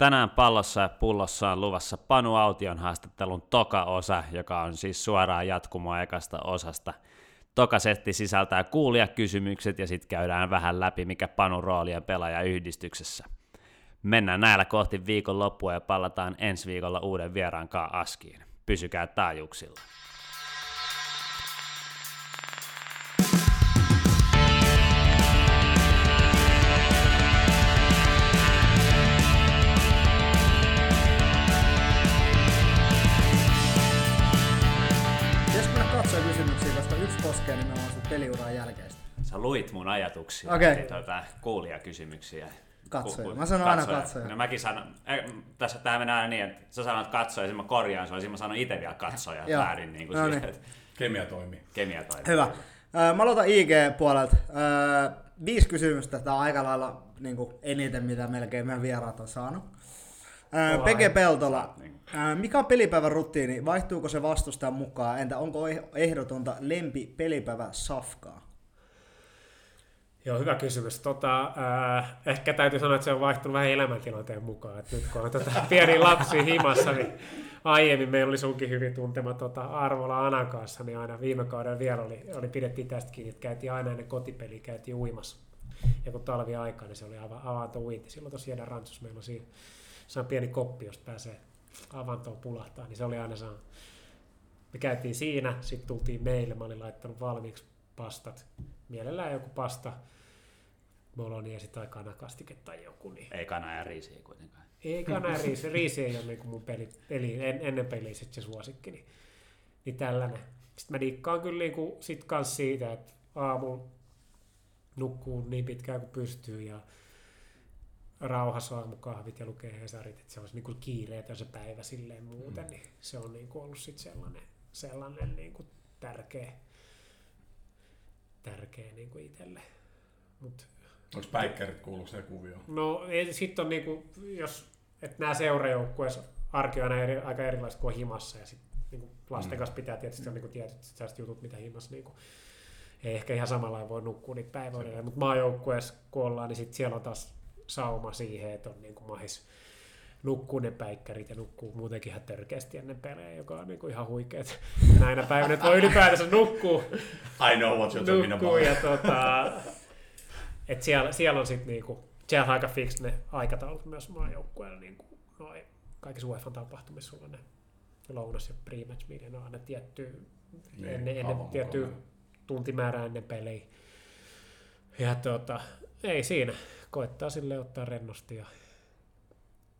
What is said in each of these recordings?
Tänään pallossa ja pullossa on luvassa Panu Aution haastattelun toka osa, joka on siis suoraan jatkumoa ekasta osasta. Toka setti sisältää kysymykset ja sitten käydään vähän läpi, mikä Panu rooli on pelaajayhdistyksessä. Mennään näillä kohti viikon loppua ja pallataan ensi viikolla uuden vieraan askiin. Pysykää taajuuksilla. Peliuran jälkeistä. Sä luit mun ajatuksia, okay. Niin tuota, kuulijakysymyksiä. Katsoja. Mä sanon katsoja. aina katsoja. No mäkin sanon, eh, tässä tää menee aina niin, että sä sanot katsoja, ja mä korjaan sua, ja mä sanon itse vielä katsoja väärin. Niin kuin no niin. Että... Kemia toimii. Kemia toimii. Hyvä. Mä aloitan IG-puolelta. Viisi kysymystä, tää on aika lailla niin kuin eniten, mitä melkein meidän vieraat on saanut. Peke Peltola, niin. mikä on pelipäivän rutiini? Vaihtuuko se vastustajan mukaan? Entä onko ehdotonta lempi pelipäivä safkaa? Joo, hyvä kysymys. Tota, äh, ehkä täytyy sanoa, että se on vaihtunut vähän elämäntilanteen mukaan. Et nyt kun on tota, pieni lapsi himassa, niin aiemmin meillä oli sunkin hyvin tuntema tota, Arvola Anan kanssa, niin aina viime kaudella vielä oli, oli pidettiin tästä kiinni, että käytiin aina ennen kotipeliä, käytiin uimassa. Ja kun talvi aikaa, niin se oli avanto uinti. Silloin tosiaan Rantsus meillä on siinä se on pieni koppi, jos pääsee avantoon pulahtaa, niin se oli aina saanut. Me käytiin siinä, sitten tultiin meille, mä olin laittanut valmiiksi pastat, mielellään joku pasta, ja tai kanakastike tai joku. Niin. Ei kana ja riisi kuitenkaan. Ei kana ja riisi, riisi ei ole niin mun peli, peli en, ennen peliä sit se suosikki, niin, niin tällainen. Sitten mä dikkaan kyllä niin kuin sit kans siitä, että aamu nukkuu niin pitkään kuin pystyy ja rauhassa aamukahvit ja lukee Hesarit, että se olisi niin kiireetön se päivä silleen muuten, mm. niin se on niin kuin ollut sit sellainen, sellainen niin kuin tärkeä, tärkeä niin kuin itselle. Mut, Onko päikkärit kuuluu se kuvio? No sitten on niin kuin, jos, että nämä seurajoukkueessa arki on eri, aika erilaista kuin himassa ja sitten niin lasten mm. kanssa pitää tietysti on niin kuin tietyt sellaiset jutut, mitä himassa niin kuin, ei ehkä ihan samalla voi nukkua niitä päiväudet, mutta maajoukkueessa kun ollaan, niin sit siellä on taas sauma siihen, että on niin kuin mahis nukkuu ne päikkärit ja nukkuu muutenkin ihan törkeästi ennen pelejä, joka on niin kuin ihan huikeet näinä päivinä, että voi ylipäätänsä nukkuu. I know what you're talking about. Ja tota, että siellä, siellä on sitten niinku, siellä on aika fix ne aikataulut myös maajoukkueella, niinku, noin kaikissa UEFA tapahtumissa sulla ne lounas ja pre-match ne on aina tietty, niin, ennen, ennen tietty tuntimäärää ennen pelejä. Ja tota, ei siinä koittaa sille ottaa rennosti ja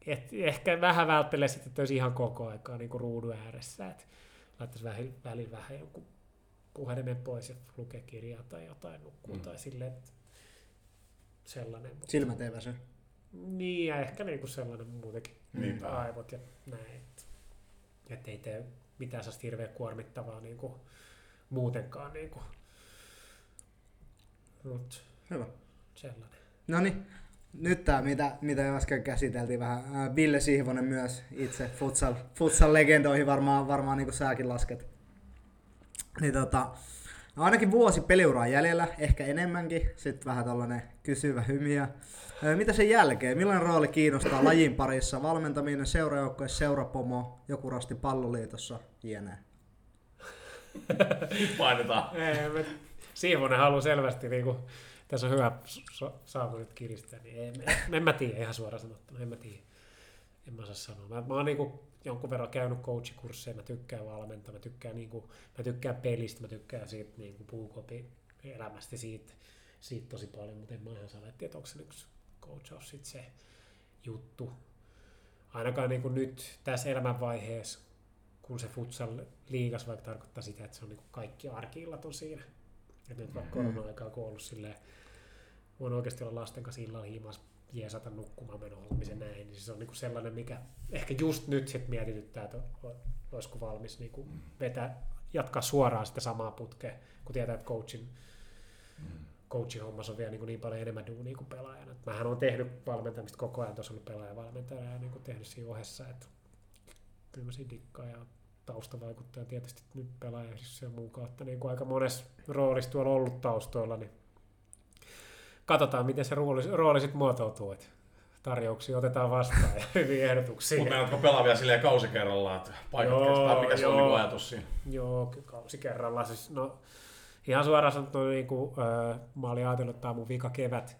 et ehkä vähän välttelee sitten, että olisi ihan koko aikaa niin kuin ruudun ääressä, että laittaisi välillä, välillä vähän jonkun puhelimen pois ja lukee kirjaa tai jotain nukkuu mm. tai silleen, että sellainen. Silmät ei väsy. Niin, ja ehkä niin kuin sellainen muutenkin mm. aivot ja näin. Että ei tee mitään sellaista hirveän kuormittavaa niin kuin muutenkaan. Niin kuin. Mut Hyvä. Sellainen. No niin, nyt tämä, mitä, mitä äsken käsiteltiin vähän. Ville Sihvonen myös itse futsal, futsal-legendoihin varmaan, varmaan niin kuin säkin lasket. Niin tota, no ainakin vuosi peliuraa jäljellä, ehkä enemmänkin. Sitten vähän tällainen kysyvä hymiä. Mitä sen jälkeen? Millainen rooli kiinnostaa lajin parissa? Valmentaminen, seurajoukkoja, seurapomo, joku rasti palloliitossa, jne. Painetaan. Sihvonen haluaa selvästi niinku tässä on hyvä saako nyt kiristää, niin en, en, en mä tiedä ihan suoraan sanottuna, en mä tiedä. En mä osaa sanoa. Mä, mä oon niinku jonkun verran käynyt coachikursseja, mä tykkään valmentaa, mä tykkään, niinku, mä tykkään pelistä, mä tykkään siitä niinku puukopi elämästä siitä, siitä tosi paljon, mutta en mä ihan saa että onko se yksi coachaus sit se juttu. Ainakaan niinku nyt tässä elämänvaiheessa, kun se futsal liigas vaikka tarkoittaa sitä, että se on niinku kaikki arkiillat on siinä. Et nyt vaikka mm. korona-aikaa, kun on ollut silleen, voin oikeasti olla lasten kanssa illalla himas jeesata nukkumaan meno ja näin, niin se on niinku sellainen, mikä ehkä just nyt sit mietityttää, että olisiko valmis niinku vetää, jatkaa suoraan sitä samaa putkea, kun tietää, että coachin, mm. coachin hommassa on vielä niin, niin paljon enemmän duunia kuin pelaajana. Et mähän on tehnyt valmentamista koko ajan, tuossa ollut pelaajavalmentaja ja niin tehnyt siinä ohessa, että kyllä mä siinä dikkaa ja taustavaikuttaja tietysti nyt pelaajahdissa ja muun kautta niin kuin aika monessa roolissa tuolla ollut taustoilla, niin katsotaan, miten se rooli, rooli sitten muotoutuu. Et tarjouksia otetaan vastaan ja hyviä ehdotuksia. Mutta meillä on pelaavia silleen kausi kerrallaan, että paikat Joo, kestää, mikä se on joo. niinku ajatus siinä. Joo, kyllä kausi kerrallaan. Siis, no, ihan suoraan sanottuna, niin kuin, öö, mä olin ajatellut, että tämä on mun vika kevät.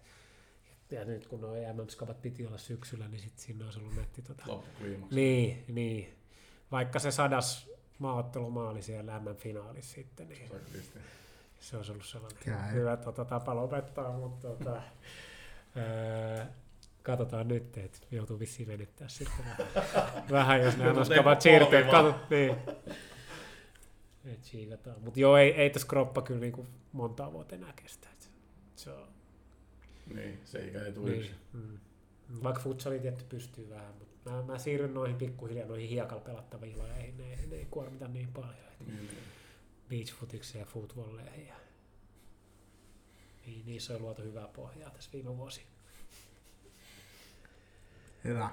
Ja nyt kun nuo MM-skapat piti olla syksyllä, niin sitten siinä olisi ollut netti. Tota. Niin, niin. Vaikka se sadas maaottelumaali siellä MM-finaalissa sitten, niin Se olisi ollut sellainen Käy. hyvä tota, tapa lopettaa, mutta tota, öö, katsotaan nyt, että joutuu vissiin venyttää sitten vähän, jos ne tehdä siirtyä. niin. Et. Mutta joo, ei, ei tässä kroppa kyllä niinku montaa vuotta enää kestä. Et Se on, Niin, se ikä ei tule niin, yksin. mm. Vaikka futsali tietty pystyy vähän, mutta mä, mä siirryn noihin pikkuhiljaa noihin hiekalla pelattaviin lajeihin. Ne, ne ei kuormita niin paljon. Et Niin, niin. Beachfutikseen ja footballeihin. Ja... Niin, niissä on luotu hyvää pohjaa tässä viime vuosina. Hyvä.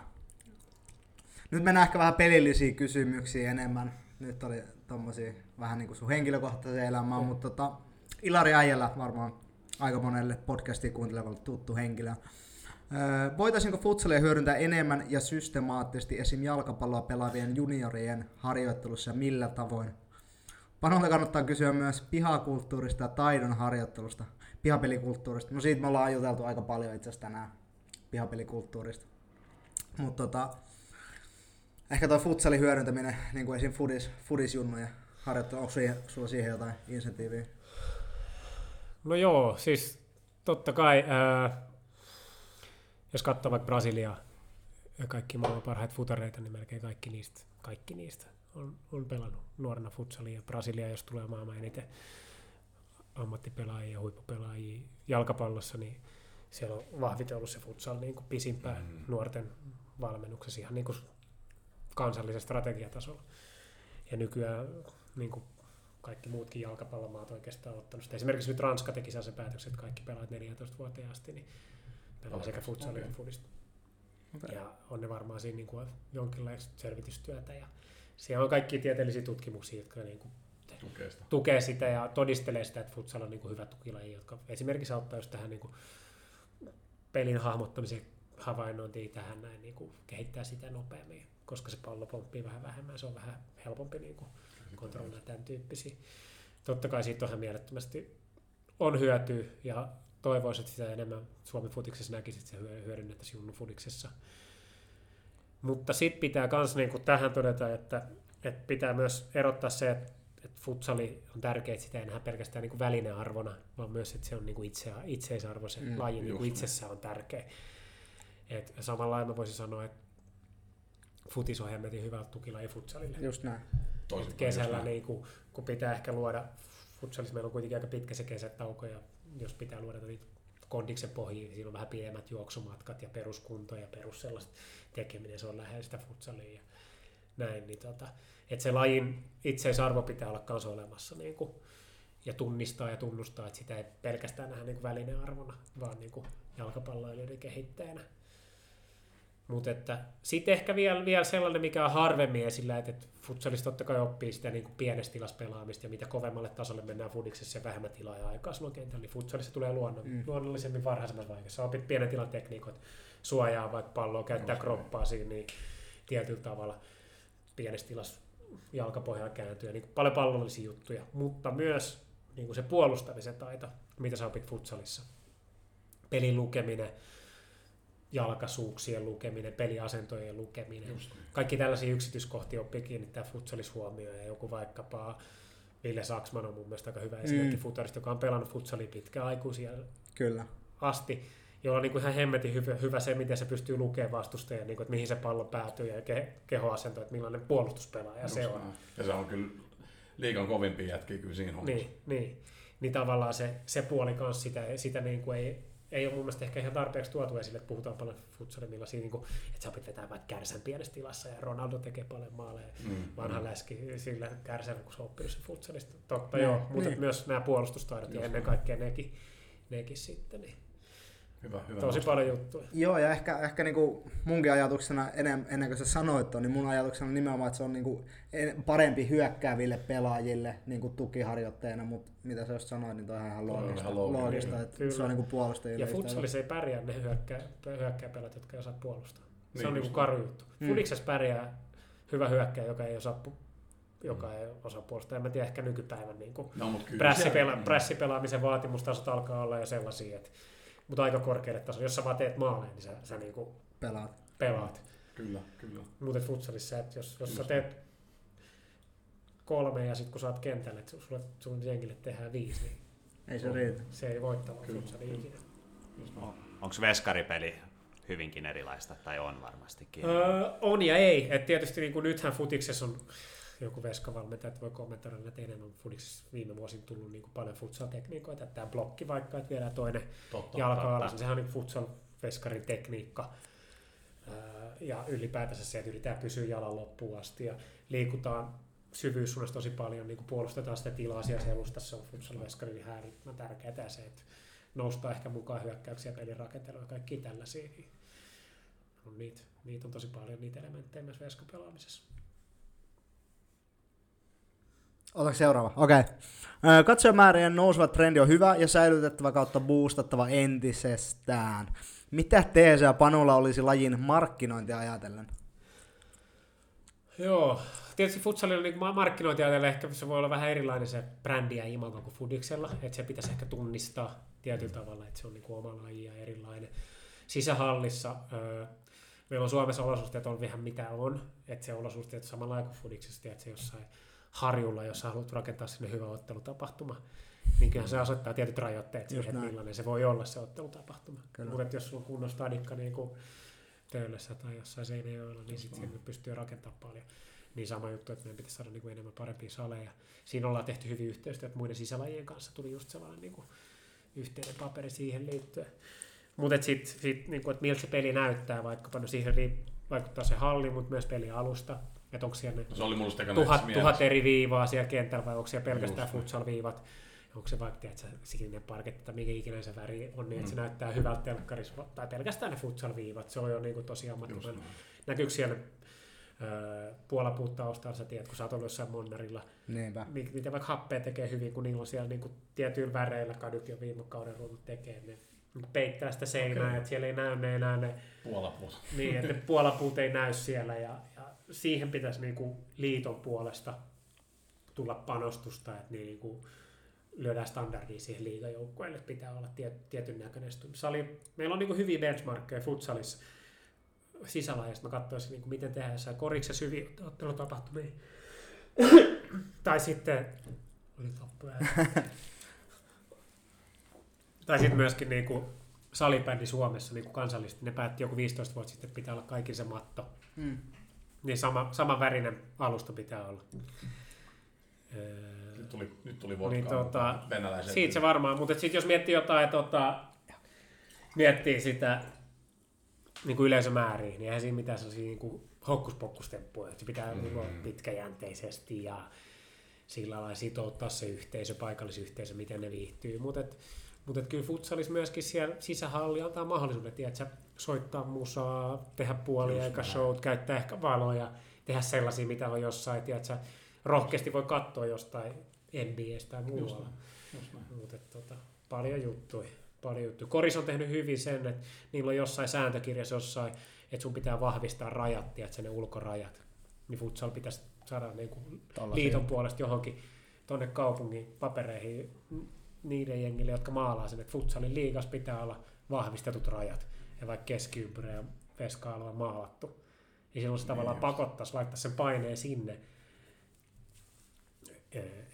Nyt mennään ehkä vähän pelillisiä kysymyksiä enemmän. Nyt oli tommosia vähän niin kuin sun henkilökohtaisen elämään, Mm. mutta tota, Ilari Äijälä varmaan aika monelle podcastia kuuntelevalle tuttu henkilö. Öö, voitaisinko futsalia hyödyntää enemmän ja systemaattisesti esim. jalkapalloa pelaavien juniorien harjoittelussa ja millä tavoin? Panolta kannattaa kysyä myös pihakulttuurista ja taidon harjoittelusta, pihapelikulttuurista. No siitä me ollaan juteltu aika paljon itse asiassa tänään, pihapelikulttuurista. Mutta tota, ehkä tuo futsalin hyödyntäminen, niin kuin esim. Fudis, Fudisjunnujen harjoittelu, onko siihen, sulla siihen jotain insentiiviä? No joo, siis totta kai, ää, jos katsoo vaikka Brasiliaa ja kaikki maailman parhaita futareita, niin melkein kaikki niistä, kaikki niistä on, on pelannut nuorena futsalia. Ja Brasilia, jos tulee maailman eniten ammattipelaajia ja huippupelaajia jalkapallossa, niin siellä on vahvitellut se futsal niin kuin pisimpään Mm. nuorten valmennuksessa ihan niin kuin kansallisen strategiatasolla. Ja nykyään niin kuin kaikki muutkin jalkapallomaat oikeastaan on ottanut sitä. Esimerkiksi nyt Ranska teki sen päätöksen, että kaikki pelaat 14 vuoteen asti, niin pelaa sekä futsalia että Okei. fudista. Okei. Ja on ne varmaan siinä niin kuin jonkinlaista selvitystyötä. Ja siellä on kaikki tieteellisiä tutkimuksia, jotka niin kuin Tukee sitä. tukee sitä ja todistelee sitä, että futsal on niin kuin hyvä tukilaji, jotka esimerkiksi auttaa just tähän niin kuin pelin hahmottamisen havainnointiin tähän näin, niin kuin kehittää sitä nopeammin, koska se pallo pomppii vähän vähemmän, se on vähän helpompi niin kuin kontrolloida tämän tyyppisiä. Totta kai siitä on mielettömästi on hyötyä ja toivoisin, että sitä enemmän Suomen futiksessa näkisi, että se hyö- hyödynnettäisiin Junnu futiksessa. Mutta sitten pitää myös niin tähän todeta, että, että pitää myös erottaa se, että, että futsali on tärkeää, että sitä ei nähdä pelkästään niin kuin välinearvona, vaan myös, että se on niin kuin itse, itseisarvo, se Mm, laji niin just kuin niin. itsessään on tärkeä. Et samalla lailla mä voisin sanoa, että futis on hemmetin hyvä tukilaji futsalille. Just näin. Toisin Et kesällä, niin kuin, kun pitää ehkä luoda, futsalissa meillä on kuitenkin aika pitkä se kesätauko, ja jos pitää luoda niitä kondiksen pohjia, niin siinä on vähän pidemmät juoksumatkat ja peruskunto ja perus sellaista tekeminen, se on lähellä sitä futsalia ja näin. Niin tota, että se lajin itseisarvo pitää olla kanssa olemassa niin kuin, ja tunnistaa ja tunnustaa, että sitä ei pelkästään nähdä niin välinearvona, vaan niin kuin jalkapalloilijoiden kehittäjänä. Mutta että sitten ehkä vielä, vielä sellainen, mikä on harvemmin esillä, että, että futsalista totta kai oppii sitä niin kuin pienessä tilassa pelaamista ja mitä kovemmalle tasolle mennään fudiksessa ja vähemmän tilaa ja aikaa sulla kentällä, niin futsalissa tulee luonnon, Mm. mm. luonnollisemmin varhaisemmassa vaiheessa. Opit pienen tilan tekniikot, suojaa vaikka palloa, käyttää Just kroppaa siinä niin tietyllä tavalla pienessä tilassa jalkapohjaa kääntyä, niin paljon pallollisia juttuja, mutta myös niin kuin se puolustamisen taito, mitä sä opit futsalissa. Pelin lukeminen, jalkasuuksien lukeminen, peliasentojen lukeminen. Just niin. Kaikki tällaisia yksityiskohtia oppii kiinnittää futsalis huomioon ja joku vaikkapa Ville Saksman on mun mielestä aika hyvä esimerkki Mm. futarista, joka on pelannut futsalia pitkään aikuisia Kyllä. asti, jolla on niin kuin ihan hemmetin hyvä, hyvä se, miten se pystyy lukemaan vastustajan, niin kuin, että mihin se pallo päätyy ja ke, kehoasento, että millainen puolustuspelaaja Just se on. näin. Ja se on kyllä liikan kovimpia jätkiä kyllä siinä hommassa. Niin, niin. niin tavallaan se, se puoli kanssa sitä, sitä niin kuin ei, ei ole mun mielestä ehkä ihan tarpeeksi tuotu esille, että puhutaan paljon futsalin millaisia, niin kuin, että sä opit vetää vaikka kärsän pienessä tilassa ja Ronaldo tekee paljon maaleja. Mm. Vanha mm. läski sillä kärsällä, kun se on oppinut sen futsalista. Totta Niin, joo, mutta niin. myös nämä puolustustaidot ja ennen kaikkea nekin, nekin sitten. Niin. Hyvä, hyvä. Tosi paljon juttuja. Joo, ja ehkä, ehkä niinku munkin ajatuksena, ennen, ennen kuin sä sanoit ton, niin mun ajatuksena on nimenomaan, että se on niinku parempi hyökkääville pelaajille niinku tukiharjoitteena, mutta mitä sä just sanoit, niin toi on ihan Toi on loogista, ihan loogista kyllä. että Kyllä. se on niinku puolustajille. Ja futsalissa ei pärjää ne hyökkää, hyökkääpelät, jotka ei osaa puolustaa. Se Niin on niinku karu juttu. Mm. Fudiksessa pärjää hyvä hyökkääjä, joka ei osaa, pu- joka ei osaa puolustaa. En mä tiedä, ehkä nykypäivän niin kuin No, prässipela- Mm. prässipelaamisen vaatimustasot alkaa olla jo sellaisia, että, mutta aika korkealle tasolle. Jos sä vaan teet maaleja, niin sä, sä niin kuin pelaat. pelaat. Kyllä, kyllä. Mutta futsalissa, että jos, jos sä Just teet kolme ja sitten kun sä oot kentällä, että sulle, sun jengille tehdään viisi, niin Ei se riitä. se ei voittava Kyllä. futsali ikinä. Onko veskaripeli hyvinkin erilaista, tai on varmastikin? Öö, on ja ei. Et tietysti niin kuin nythän futiksessa on joku veskavalmentaja, että voi kommentoida, että teidän on futiksessa viime vuosina tullut niin kuin paljon futsal-tekniikoita, että tämä blokki vaikka, että viedään toinen Totta. jalka totta. alas, niin sehän on niin futsal-veskarin tekniikka. Ja ylipäätänsä se, että yritetään pysyä jalan loppuun asti ja liikutaan syvyyssuunnassa tosi paljon, niin kuin puolustetaan sitä tilaa siellä selustassa, on futsal-veskarin ihan äärettömän tärkeää se, että noustaan ehkä mukaan hyökkäyksiä, pelin rakentelua ja kaikki tällaisia, niin on niitä, niitä on tosi paljon, niitä elementtejä myös veskapelaamisessa. Otatko seuraava? Okei. Okay. Katsojamäärien nouseva trendi on hyvä ja säilytettävä kautta boostattava entisestään. Mitä ja Panulla olisi lajin markkinointia ajatellen? Joo, tietysti futsalilla niin markkinointiajatellen ehkä se voi olla vähän erilainen se brändi ja imago kuin fudiksella, että se pitäisi ehkä tunnistaa tietyllä tavalla, että se on niin oma laji ja erilainen. Sisähallissa öö, meillä on Suomessa olosuhteet on vähän mitä on, että se olosuhteet on samalla kuin fudiksessa, että se jossain harjulla, jos haluat rakentaa sinne hyvä ottelutapahtuma, niin kyllähän se asettaa tietyt rajoitteet siihen, että millainen se voi olla se ottelutapahtuma. Kyllä. Mutta jos sulla on kunnon stadikka niin kuin Töölössä tai jossain Seinäjoella, niin sitten sinne pystyy rakentamaan paljon. Niin sama juttu, että meidän pitäisi saada niin kuin enemmän parempia saleja. Siinä ollaan tehty hyvin yhteistyötä muiden sisälajien kanssa. Tuli just sellainen niin kuin yhteinen paperi siihen liittyen. Mutta sitten sit, niin kuin, että miltä se peli näyttää, vaikkapa no siihen vaikuttaa se halli, mutta myös peli alusta. Että onko siellä ne No, se oli mulla tuhat, tuhat eri viivaa siellä kentällä vai onko siellä pelkästään Just futsal-viivat. Onko se vaikka tiedätkö, sininen parketti tai mikä ikinä se väri on, niin että se Mm. näyttää hyvältä telkkarissa, tai pelkästään ne futsal-viivat, se on jo niin kuin tosi ammattimainen. Näkyykö siellä öö, puolapuut taustalla, sä tiedät, kun sä oot ollut jossain monnarilla, Niinpä. mi- miten vaikka happea tekee hyvin, kun niillä on siellä niin kuin tietyillä väreillä, kadut jo viime kauden runnut tekee, ne peittää sitä seinää, Okei. että siellä ei näy ne enää ne Puolapuut. niin, että ne puolapuut ei näy siellä ja, ja siihen pitäisi niinku liiton puolesta tulla panostusta, että niin niinku lyödään standardia siihen liigajoukkueelle, että pitää olla tiet, tietyn näköinen. Sali, meillä on niinku hyviä benchmarkkeja futsalissa sisälajasta. Mä katsoisin, niinku, miten tehdään jossain koriksessa hyviä ottelutapahtumia. tai sitten... Oli Tai sitten myöskin niinku, salibändi Suomessa niin kansallisesti, ne päätti joku 15 vuotta sitten, että pitää olla kaikilla se matto. Mm. Niin sama, sama värinen alusta pitää olla. Öö, Nyt tuli, nyt tuli Niin, vodkaa. tota, venäläisen. siitä se varmaan, mutta sitten jos miettii jotain, tota, miettii sitä niin kuin yleisömääriä, niin eihän siinä mitään sellaisia niin kuin hokkuspokkustemppuja, että se pitää mm. niin pitkäjänteisesti ja sillä lailla sitouttaa se yhteisö, paikallisyhteisö, miten ne viihtyy, mutta mutta kyllä futsalissa myöskin siellä sisähalli antaa mahdollisuuden, tiedätkö, soittaa musaa, tehdä puoli Just aika näin. showt, käyttää ehkä valoja, tehdä sellaisia, mitä on jossain, tiedätkö, rohkeasti voi katsoa jostain NBAstä tai muualla. Mutta tota, paljon juttuja. Paljon juttuja. Koris on tehnyt hyvin sen, että niillä on jossain sääntökirjassa jossain, että sun pitää vahvistaa rajat, tiedätkö, ne ulkorajat. Niin futsal pitäisi saada niin kuin liiton puolesta johonkin tuonne kaupungin papereihin niiden jengille, jotka maalaa sen, että futsalin liigas pitää olla vahvistetut rajat. Ja vaikka keskiympyrä ja veska-alue on maalattu. Niin silloin se Niin tavallaan just. pakottaisi laittaa sen paineen sinne,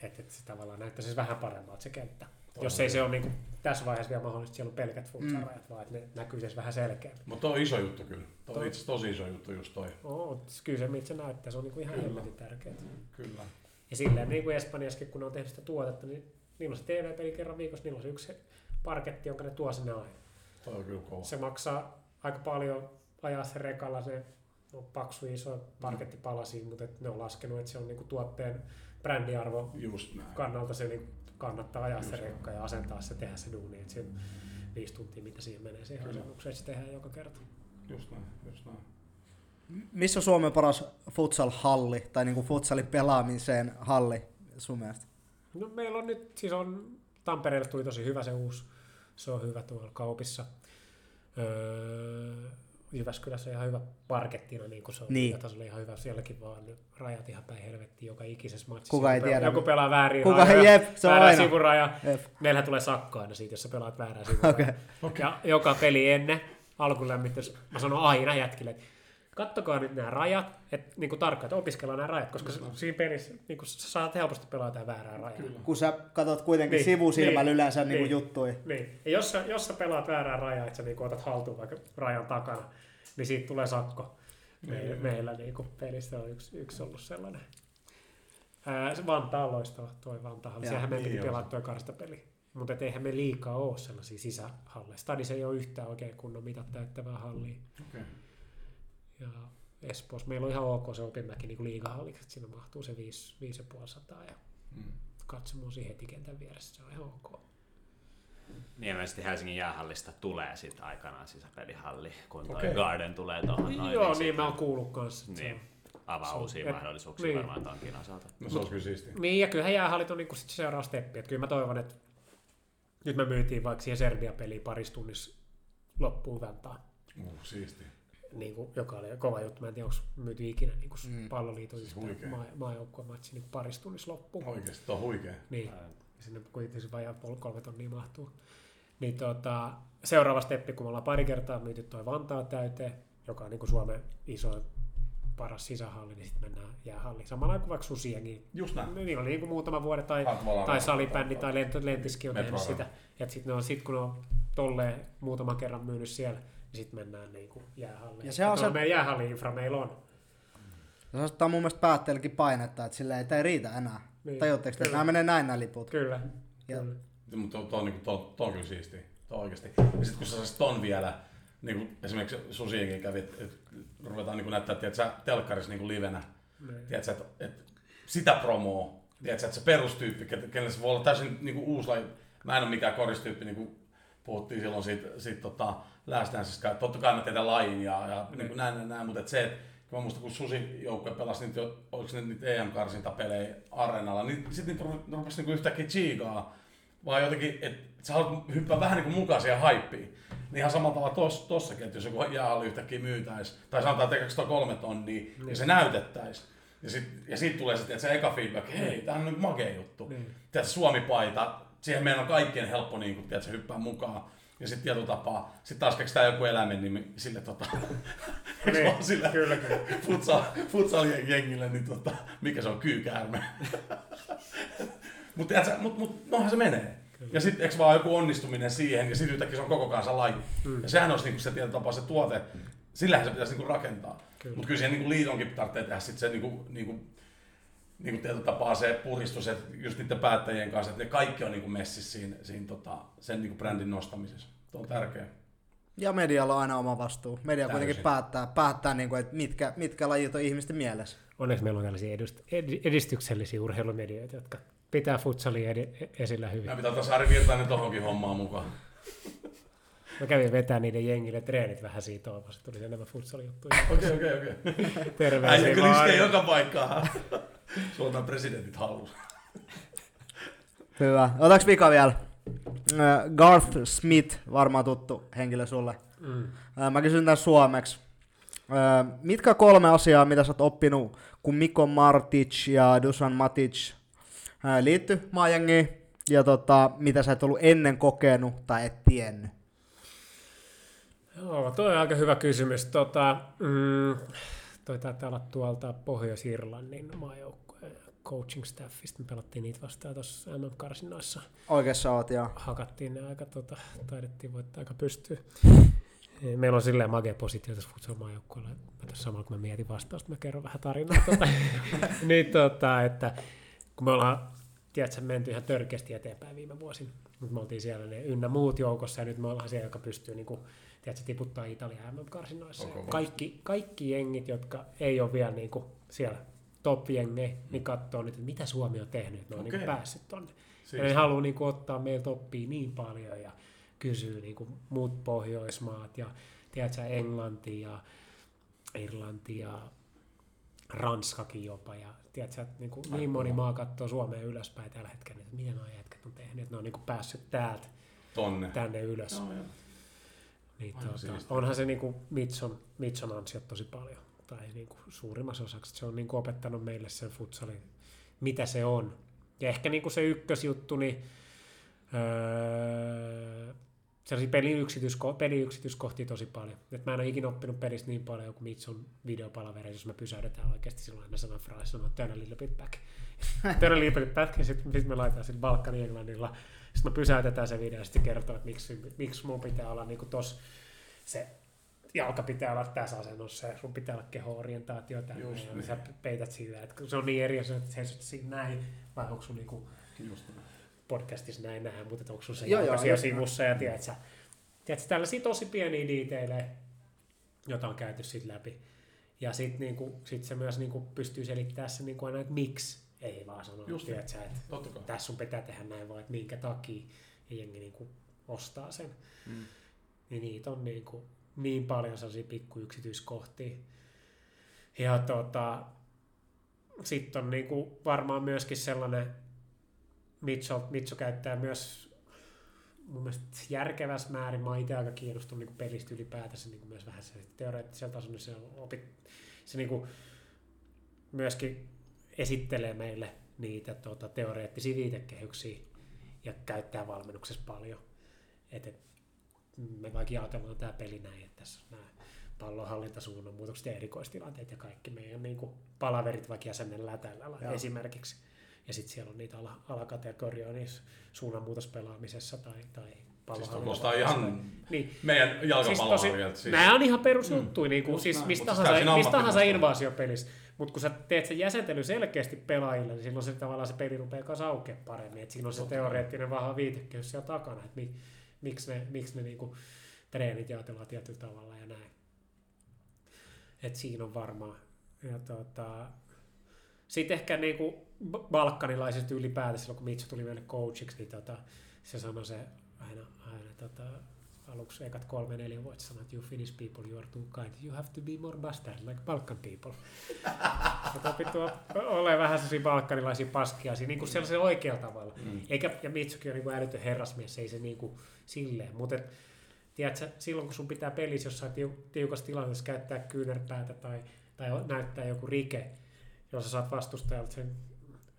että et se tavallaan näyttäisi vähän paremmalta se kenttä. Toi Jos ei se ole niin kuin, tässä vaiheessa vielä mahdollista, siellä on pelkät futsalrajat, mm. vaan että ne näkyy siis vähän selkeämmin. Mutta on iso juttu kyllä. Toi on itse tosi iso juttu just toi. Oo, kyllä se, miltä se näyttää, se on niin kuin ihan helvetin tärkeää. Kyllä. Ja silleen niin kuin Espanjassakin, kun ne on tehnyt sitä tuotetta, niin niillä on se TV-peli kerran viikossa, niillä on se yksi parketti, jonka ne tuo sinne aina. Toi on kyllä kova. Se maksaa aika paljon ajaa se rekalla, se on paksu iso parketti palasi, mutta et ne on laskenut, että se on niinku tuotteen brändiarvo Just näin. kannalta se niinku kannattaa ajaa se Just rekka ja asentaa se, tehdä se duuni. Et se viisi tuntia, mitä siihen menee siihen asennukseen, se tehdään joka kerta. Just näin, just näin. Missä on Suomen paras futsal-halli, tai niinku futsalin pelaamiseen halli sun mielestä? No meillä on nyt, siis on, Tampereelle tuli tosi hyvä se uusi, se on hyvä tuolla kaupissa. Öö, Jyväskylässä ihan hyvä parkettina, niin kuin se on Niin. tasolla ihan hyvä. Sielläkin vaan rajat ihan päin helvettiin joka ikisessä matsissa. Kuka ei Joku tiedä. Joku pelaa väärin Kuka- rajoja, jep, se on väärä aina. sivuraja. Jep. Tulee sakko aina siitä, jos sä pelaat väärää sivurajaa. Okei. Okay. Ja joka peli ennen alkulämmitys, mä sanon aina jätkille, että kattokaa nyt nämä rajat, että niin kuin tarkkaan, että opiskellaan nämä rajat, koska Mm. se, siinä pelissä niin kuin, sä saat helposti pelata jotain väärää rajaa. Kun sä katsot kuitenkin Niin, sivusilmällä niin, yleensä niinku niin. juttui. Niin. Ja jos sä, jos sä pelaat väärää rajaa, että sä niinku otat haltuun vaikka rajan takana, niin siitä tulee sakko. Me, meillä niinku pelissä on yksi, yksi ollut sellainen. Ää, se Vantaa on loistava, toi Vantaa. Sehän me niin piti se. toi karstapeli. Mutta eihän me liikaa ole sellaisia sisähalleja. Stadis ei ole yhtään oikein kunnon mitat täyttävää hallia. Okei. Ja Espoossa meillä on ihan ok se Opinmäki niin liigahalliksi, että siinä mahtuu se 5,5 ja Mm. katsomo siihen heti kentän vieressä, se on ihan ok. Niin ilmeisesti Helsingin jäähallista tulee sitten aikanaan sisäpelihalli, kun toi Okei. Garden tulee tuohon noin. Joo, sit niin mä oon kuullut kanssa. että se Niin, on- avaa se on- uusia et- mahdollisuuksia niin. varmaan tonkin osalta. No se olisi kyllä siistiä. Niin, ja kyllähän jäähallit on niinku sit se seuraava steppi. Että kyllä mä toivon, että nyt me myytiin vaikka siihen Serbia-peliin parissa tunnissa loppuun Vantaa, Uh, siistiä. Niin kuin, joka oli kova juttu. Mä en tiedä, onko myyty ikinä niin kuin Mm. palloliiton Siis maa, maajoukkueen matsi niin parissa tunnissa loppuun. Oikeesti, tuo on huikea. Niin, sinne kuitenkin se vajaa kolme tonnia mahtuu. Niin tota, seuraava steppi, kun me ollaan pari kertaa myyty toi Vantaa täyteen, joka on niin kuin Suomen isoin paras sisähalli, niin sitten mennään jäähalliin. Samalla aikaan vaikka Susienkin. Just näin. Niillä oli niin kuin muutama vuoden tai tai salibändi tai lento, lentiskin on tehnyt sitä. Ja sitten ne on, sit kun ne on tolleen muutaman kerran myynyt siellä, niin sitten mennään niin kuin jäähalliin. Ja se on Et se- meidän jäähalli-infra meillä on. Ja se asettaa mun mielestä päättäjällekin painetta, että sillä ei, ei riitä enää. Niin, Tajutteko te, että nämä menee näin nämä liput? Kyllä. Ja- kyllä. Mutta tuo, tuo, on, niinku, tuo, tuo on kyllä siistiä. Tuo oikeasti. Ja sitten kun sä saisit ton vielä, niin kuin esimerkiksi Susienkin kävi, että et, ruvetaan niin näyttää, että sä telkkarissa niin livenä, Niin. tiedätkö, että, että sitä promoa, tiedätkö, että se perustyyppi, ke- kenelle se voi olla täysin niin kuin uusi laji. Mä en ole mikään koristyyppi, niin kuin puhuttiin silloin siitä, siitä tota, että totta kai mä tiedän lajin ja, ja niin kuin näin, näin, näin, mutta että se, että kun mä muistan, kun Susi joukkue pelasi niitä, oliko ne niitä EM-karsintapelejä areenalla, niin sitten niitä rup- rupesi niin yhtäkkiä chiigaa, vaan jotenkin, että sä haluat hyppää vähän niin kuin mukaan siihen haippiin. Niin ihan samalla tavalla tos, tossakin, että jos joku jäähalli yhtäkkiä myytäisi, tai sanotaan, että tekeekö kolme tonnia, niin. ja se näytettäisiin. Ja, sit, ja siitä tulee sitten se eka feedback, hei, tämä on nyt makea juttu. Niin. Tiedätkö, Suomi-paita, siihen meidän on kaikkien helppo niin kuin, tiedätkö, hyppää mukaan. Ja sitten tietotapaa, sitten taas keksitään joku eläimen nimi sille tota, Niin, sille kyllä, kyllä. futsal, futsal jengille, niin tota, mikä se on, kyykäärme. Mutta mut, mut, mut, noinhan se menee. Ja sitten eikö vaan joku onnistuminen siihen, ja sitten yhtäkkiä se on koko kansan laji. Mm. Ja sehän olisi niinku se tietotapa, se tuote, sillähän se pitäisi niinku rakentaa. Kyllä. Mutta kyllä siihen niinku liitonkin tarvitsee tehdä sit se niinku, niinku, niinku tietotapaa se puristus, että just niiden päättäjien kanssa, että ne kaikki on niinku messissä siinä, siinä tota, sen niinku brändin nostamisessa. Tuo on tärkeä. Ja medialla on aina oma vastuu. Media Täysin. kuitenkin päättää, päättää niin kuin, että mitkä, mitkä lajit on ihmisten mielessä. Onneksi meillä on tällaisia edust- ed- edistyksellisiä urheilumedioita, jotka pitää futsalia ed- esillä hyvin. Mä pitää ottaa Sari Virtanen tohonkin hommaan mukaan. Mä kävin vetää niiden jengille treenit vähän siitä toivossa, että tulisi enemmän futsalijuttuja. Okei, okei, okei. Terveisiä Äijä iskee joka paikkaan. Sulla on presidentit hallussa. Hyvä. Otaks vika vielä? Garth Smith, varmaan tuttu henkilö sulle. Mm. Mä kysyn tämän suomeksi. Mitkä kolme asiaa, mitä sä oot oppinut, kun Mikko Martic ja Dusan Matic liitty maajengiin, ja tota, mitä sä et ollut ennen kokenut tai et tiennyt? Joo, toi on aika hyvä kysymys. Tota, mm, toi taitaa olla tuolta Pohjois-Irlannin maajoukkueen coaching staffista. Me pelattiin niitä vastaan tuossa MM-karsinnoissa. Oikeassa oot, ja Hakattiin ne aika, tota, taidettiin voittaa aika pystyä. Meillä on silleen magea positio tässä futsal maajoukkueella. Mä tässä samalla kun mä mietin vastausta, mä kerron vähän tarinaa. Tota, niin, tota, että kun me ollaan tiedätkö, menty ihan törkeästi eteenpäin viime vuosina. Mutta me oltiin siellä ne ynnä muut joukossa ja nyt me ollaan siellä, joka pystyy niin kuin, tiedätkö, tiputtaa Italia MM-karsinnoissa. Koko Kaikki, kaikki jengit, jotka ei ole vielä niin kuin, siellä top-jengejä, niin katsoo nyt, että mitä Suomi on tehnyt, että ne on Okei. niin päässyt tonne. Ja Siis, ne haluaa niin kuin, ottaa meiltä oppia niin paljon ja kysyy niin kuin muut Pohjoismaat ja tiedätkö, Englanti ja Irlanti ja Ranskakin jopa. Ja tiedätkö, että niin, kuin niin moni maa katsoo Suomeen ylöspäin tällä hetkellä, että mitä nuo jätkät on tehnyt, että ne on niin kuin päässyt täältä Tonne. tänne ylös. Joo, joo. Niin, tuota, siistiä. onhan se niinku Mitson, Mitson ansiot tosi paljon, tai niinku suurimmassa osaksi. Se on niinku opettanut meille sen futsalin, mitä se on. Ja ehkä niinku se ykkösjuttu, niin öö, sellaisia peliyksityisko- peliyksityiskohtia tosi paljon. Et mä en ole ikinä oppinut pelistä niin paljon kuin Mitson videopalavereissa, jos me pysäytetään oikeasti silloin aina sanan fraasi, sanoo turn a little bit back. turn a little bit back, ja sitten sit me laitetaan sitten Balkani englannilla. Sitten me pysäytetään se video ja sitten kertoo, että miksi, miksi mun pitää olla niinku tos, se jalka pitää olla tässä asennossa ja sun pitää olla keho-orientaatio tänne. Just ja niin. sä peität sillä, että se on niin eri asia, että seisot siinä näin, vai onko sun niinku Just niin. podcastissa näin nähdä, mutta onko sun se Joo, jalka joo, siellä sivussa ja tiedät sä, tiedät sä, tällaisia tosi pieniä diiteilejä, joita on käyty sit läpi. Ja sitten niinku, sit se myös niinku pystyy selittämään se niinku aina, että miksi ei vaan sanoa, Just tiedät sä, että Totta kai. tässä sun pitää tehdä näin, vaan että minkä takia ja jengi niinku ostaa sen. Mm. Niin niitä on niinku niin paljon sellaisia pikku yksityiskohtia. Ja tota, sitten on niinku varmaan myöskin sellainen, Mitchell, Mitchell käyttää myös mun mielestä järkevässä määrin, mä oon itse aika kiinnostunut niin pelistä ylipäätänsä niin myös vähän se teoreettisella tasolla, niin se, opit, se niin kuin myöskin esittelee meille niitä tota, teoreettisia viitekehyksiä ja käyttää valmennuksessa paljon. Et, et, me vaikka ajatellaan tämä peli näin, että tässä on nämä pallonhallintasuunnan muutokset ja erikoistilanteet ja kaikki meidän niin kuin palaverit vaikka jäsenen lätällä Joo. esimerkiksi. Ja sitten siellä on niitä ala, alakategorioita niissä suunnanmuutospelaamisessa tai, tai Siis kuulostaa ihan niin, meidän Siis tosi, jalkapalloilijalta. Siis, nämä on ihan perusjuttuja, Mm, niin kuin, siis mut siis tahansa, tahansa invaasiopelissä. Mutta kun sä teet sen jäsentely selkeästi pelaajille, niin silloin se tavallaan se peli rupeaa kanssa aukeaa paremmin. Et siinä on se teoreettinen vahva viitekehys siellä takana, että mi, miksi ne, miksi ne niinku treenit jaotellaan tietyllä tavalla ja näin. Et siinä on varmaan. Ja tota, sitten ehkä niinku balkanilaisista ylipäätänsä, silloin kun Mitsu tuli meille coachiksi, niin tota, se sanoi se aina, aina tota, aluksi ekat kolme neljä vuotta sanoi, että you Finnish people, you are too kind, you have to be more bastard like Balkan people. Mutta pitää olla vähän sellaisia balkanilaisia paskiaisia, niin kuin sellaisella oikealla tavalla. Mm. Eikä, ja Mitsukin on niin kuin älytön herrasmies, ei se niin kuin silleen. Mutta tiedätkö, silloin kun sun pitää pelissä jossain tiu- tiukassa tilanteessa käyttää kyynärpäätä tai, tai näyttää joku rike, jos sä saat vastustajalta sen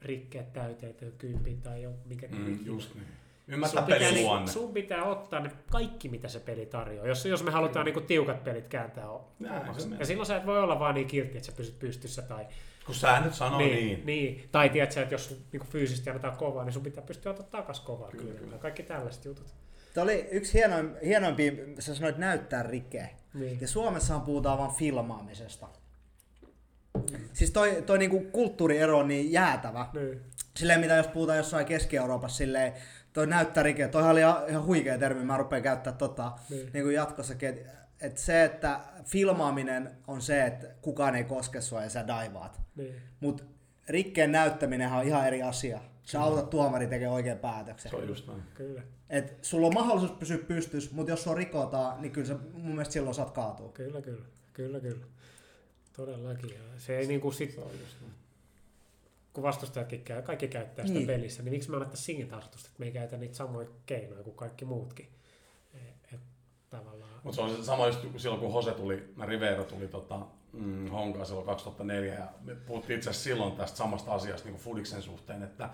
rikkeet täyteen tai kympin tai jo, mikä Mm, just niin. Sun Ymmärtää pitää, pelin niin, sun pitää ottaa ne kaikki, mitä se peli tarjoaa. Jos, jos me halutaan niin tiukat pelit kääntää Näin omaksi. Ja silloin sä et voi olla vaan niin kiltti, että sä pysyt pystyssä. Tai, Kun säännöt sanoo niin. niin. niin. Tai tiedät sä, että jos sun niin fyysisesti annetaan kovaa, niin sun pitää pystyä ottaa takas kovaa. Kyllä, Kyllä, kyllä. Kaikki tällaiset jutut. Tämä oli yksi hienoin, hienoimpia, sä sanoit näyttää rikeä. Niin. Ja Suomessahan puhutaan vain filmaamisesta. Siis toi, toi niinku kulttuuriero on niin jäätävä. Niin. Silleen mitä jos puhutaan jossain Keski-Euroopassa, silleen toi näyttää rikeä. Toihan oli ihan, ihan huikea termi, mä rupean käyttää tota Niin. niin kuin jatkossakin. Että et se, että filmaaminen on se, että kukaan ei koske sua ja sä daivaat. Niin. Mutta rikkeen näyttäminen on ihan eri asia. Sä autat tuomari tekemään oikean päätöksen. Se on just näin. Kyllä, Et sulla on mahdollisuus pysyä pystyssä, mutta jos sua rikotaan, niin kyllä sä mun mielestä silloin saat kaatua. kyllä, kyllä. Kyllä, kyllä. Todellakin. Se ei niinku sit, Se on just näin. Kun vastustajatkin käy, kaikki käyttää sitä Niin. pelissä, niin miksi me annettaisiin siinä tarkoitusta, että me ei käytä niitä samoja keinoja kuin kaikki muutkin. Et, et, tavallaan. Mutta se on se sama just silloin, kun Jose tuli, mä Rivero tuli tota, mm, Honkaan silloin 2004, ja me puhuttiin itse asiassa silloin tästä samasta asiasta niin kuin Fudiksen suhteen, että,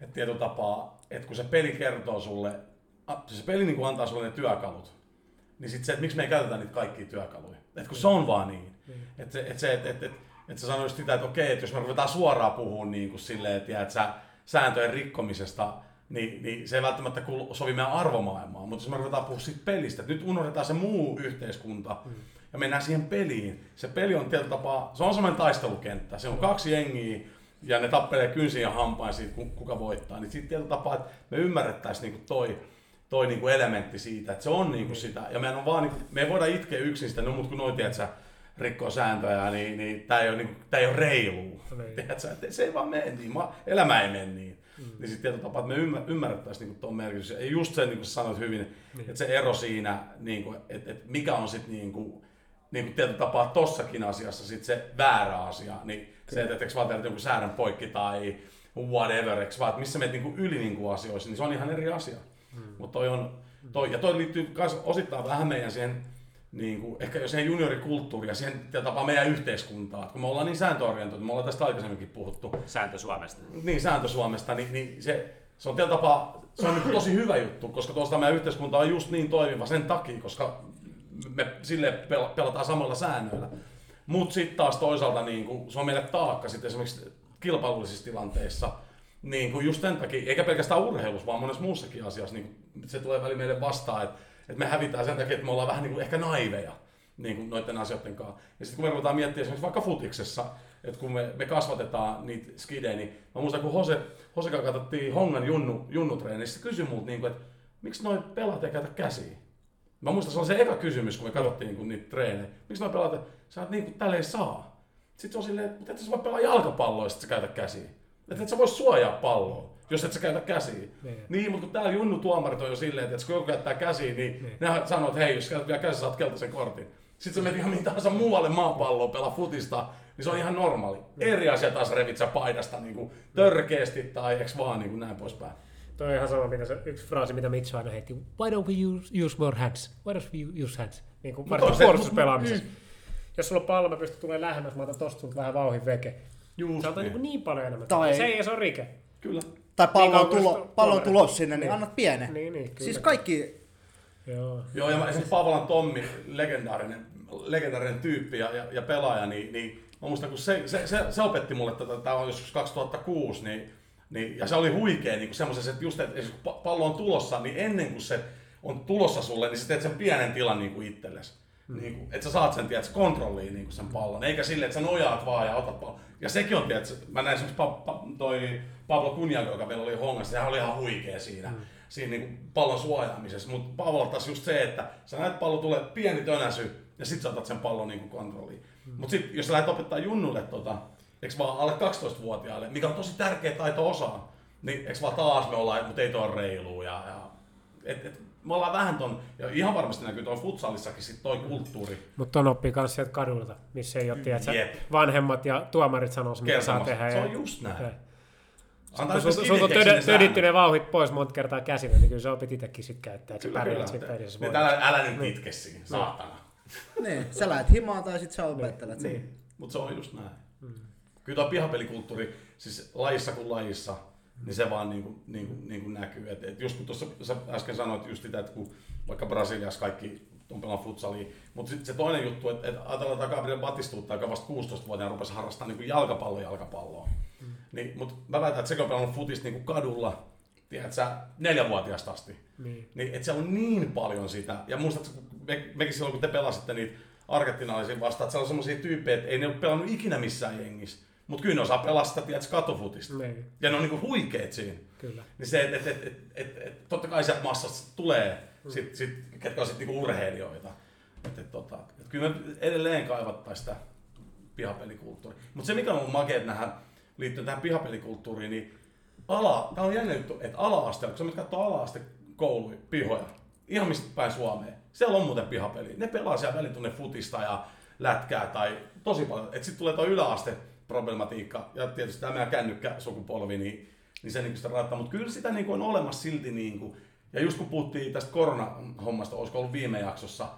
että tietyllä tapaa, että kun se peli kertoo sulle, siis se peli niin kuin antaa sulle ne työkalut, niin sitten se, että miksi me ei käytetä niitä kaikkia työkaluja. Että kun se on vaan niin. Niin. Että se, että se, että, että, että, että sä sanoisit sitä, että okei, että jos me ruvetaan suoraan puhumaan niin kuin silleen, että, että sä sääntöjen rikkomisesta, niin, niin se ei välttämättä sovi meidän arvomaailmaan. Mutta jos me ruvetaan puhua siitä pelistä, että nyt unohdetaan se muu yhteiskunta Mm. ja mennään siihen peliin. Se peli on tietyllä tapaa, se on semmoinen taistelukenttä. Se on kaksi jengiä ja ne tappelee kynsin ja hampain siitä, ku- kuka voittaa. Niin siitä tietyllä tapaa, että me ymmärrettäisiin niinku toi, toi niinku elementti siitä, että se on niinku sitä. Ja meidän on vaan, niinku, me ei voida itkeä yksin sitä, no mut kun noin, tiedät sä, rikkoo sääntöjä, niin, niin tämä ei ole, niinku, tää ei ole reilua. Niin. Tiedät sä, että se ei vaan mene niin, Ma- elämä ei mene niin. mm. niin sitten tietyllä tapaa, että me ymmär, ymmärrettäisiin niin tuon merkitys. Ja just se, niin kuin sanoit hyvin, niin. että se ero siinä, niin kuin, että, että mikä on sitten niin kuin, niin kuin tietyllä tapaa tossakin asiassa sit se väärä asia, niin Kyllä. se, että etteikö vaan tehdä jonkun säädön poikki tai whatever, eikö vaan, että missä menet niin yli niin kuin asioissa, niin se on ihan eri asia. Hmm. Mutta toi on, toi, ja toi liittyy myös osittain vähän meidän siihen, niin kuin, ehkä jo siihen juniorikulttuuriin ja siihen tapaa meidän yhteiskuntaa. Kun me ollaan niin sääntöorientoitu, me ollaan tästä aikaisemminkin puhuttu. Sääntö Suomesta. Niin, sääntö Suomesta, niin, niin se, se on tietyllä tapaa, se on niin tosi hyvä juttu, koska tuosta meidän yhteiskunta on just niin toimiva sen takia, koska me sille pelataan samalla säännöillä. Mutta sitten taas toisaalta niin kuin, se on meille taakka sitten esimerkiksi kilpailullisissa tilanteissa, niin kuin just sen takia, eikä pelkästään urheilussa, vaan monessa muussakin asiassa, niin se tulee väliin meille vastaan, että, että me hävitään sen takia, että me ollaan vähän niin kuin ehkä naiveja niin kuin noiden asioiden kanssa. Ja sitten kun me ruvetaan miettimään esimerkiksi vaikka futiksessa, että kun me, me kasvatetaan niitä skidejä, niin mä muistan, kun Hose, Hose katsottiin Hongan junnu, junnutreeni, se kysyi multa, niin kuin, että miksi noin pelaat ei käytä käsiä? Mä muistan, se on se eka kysymys, kun me katsottiin niin niitä treenejä. Miksi noin pelaat, sä oot niin kuin, tälle ei saa. Sitten se on silleen, että et sä voi pelaa jalkapalloa, jos sä käytä käsiä. Että et sä voi suojaa palloa, jos et sä käytä käsiä. Niin, niin mutta kun täällä Junnu tuomarit on jo silleen, että kun joku käyttää käsiä, niin, niin. ne sanoo, että hei, jos käytät vielä käsiä, saat keltaisen kortin. Sitten sä menet ihan mihin tahansa muualle maapalloon pelaa futista, niin se on ihan normaali. Niin. Eri asia taas revit sä paidasta niin kuin törkeästi tai eks vaan niin kuin näin poispäin. Toi on ihan sama, mitä se, yksi fraasi, mitä Mitch aina heitti. Why don't we use, use more hands? Why don't we use hands? Niin kuin varsinkin puolustuspelaamisessa. Mm. Jos sulla on pallo, mä pystyn tulemaan lähemmäs, mä otan tosta vähän vauhin veke. Just Sä niin. niin paljon enemmän. Tai... Se ei se on rike. Kyllä. Tai pallo on, tulo, pallo on tulos sinne, niin, niin annat pienen. Niin, niin, kyllä. Siis kaikki... Joo. Joo, ja esimerkiksi Pavolan Tommi, legendaarinen, legendaarinen tyyppi ja, ja, ja pelaaja, niin, niin mä muistan, kun se, se, se, se opetti mulle, että tämä on joskus 2006, niin niin, ja se oli huikea niin semmoisessa, että just että kun pallo on tulossa, niin ennen kuin se on tulossa sulle, niin sä teet sen pienen tilan niin kuin itsellesi. Mm. Niin kuin, että sä saat sen tiedät, kontrolliin niin kuin sen pallon, eikä sille, että sä nojaat vaan ja otat pallon. Ja sekin on, tiedät, mä näin esimerkiksi pa, pa, toi Pablo Kunjago, joka meillä oli hongassa, sehän oli ihan huikea siinä, mm. siinä niin pallon suojaamisessa. Mutta Pavlo taas just se, että sä näet pallo tulee pieni tönäsy ja sit sä otat sen pallon niin kontrolliin. Mm. Mutta sitten jos sä lähdet opettaa junnulle tota, eikö vaan alle 12-vuotiaille, mikä on tosi tärkeä taito osaa, niin eikö vaan taas me ollaan, mutta ei tuo reilu. Ja, ja, et, et, me ollaan vähän ton, ja ihan varmasti näkyy tuon futsalissakin sit toi kulttuuri. Mutta ton oppii myös sieltä kadulta, missä ei ole, tiedätkö, vanhemmat ja tuomarit sanoo, mitä saa tehdä. Se on just näin. Okay. Antaa kun töditty ne vauhit pois monta kertaa käsillä, niin kyllä sä opit itsekin sit käyttää, että sä pärjäät siinä pelissä. Niin älä, älä nyt niin. itke siinä, saatana. niin, sä lähet himaan tai sit sä opettelet. Niin, niin. mutta se on just näin. Mm kyllä tuo pihapelikulttuuri, siis lajissa kuin lajissa, niin se vaan niin kuin, niin kuin, niin kuin näkyy. Et, et just kun tuossa sä äsken sanoit just sitä, että kun vaikka Brasiliassa kaikki on pelannut futsalia, mutta sitten se toinen juttu, että, että ajatellaan, että Gabriel Batistuutta, joka vasta 16-vuotiaana rupesi harrastamaan niin jalkapalloa jalkapalloa. Niin, mutta mä väitän, että se on pelannut futista niin kadulla, tiedät sä, neljänvuotiaasta asti. Niin. niin että siellä on niin paljon sitä. Ja muistat, me, mekin silloin kun te pelasitte niitä argentinalaisia vastaan, että siellä on semmoisia tyyppejä, että ei ne ole pelannut ikinä missään jengissä. Mutta kyllä ne osaa pelastaa, tiedätkö, katofutista. Niin. Ja ne on niinku huikeet siinä. Kyllä. Niin se, että et, et, et, et, et, totta kai sieltä massasta tulee, mm. sit, sit, ketkä on sitten niinku urheilijoita. Et, et, tota, et kyllä me edelleen kaivattaisiin sitä pihapelikulttuuria. Mutta se, mikä on makea nähdä liittyen tähän pihapelikulttuuriin, niin ala, tämä on jännä juttu, että ala-asteella, kun sä katsoo ala-aste kouluja, pihoja, ihan mistä päin Suomeen, siellä on muuten pihapeli. Ne pelaa siellä välitunne futista ja lätkää tai tosi paljon. Sitten tulee tuo yläaste, problematiikka ja tietysti tämä kännykkä sukupolvi, niin, niin se niin sitä rajoittaa. Mutta kyllä sitä niin kuin on olemassa silti, niin kuin, ja just kun puhuttiin tästä koronahommasta, olisiko ollut viime jaksossa,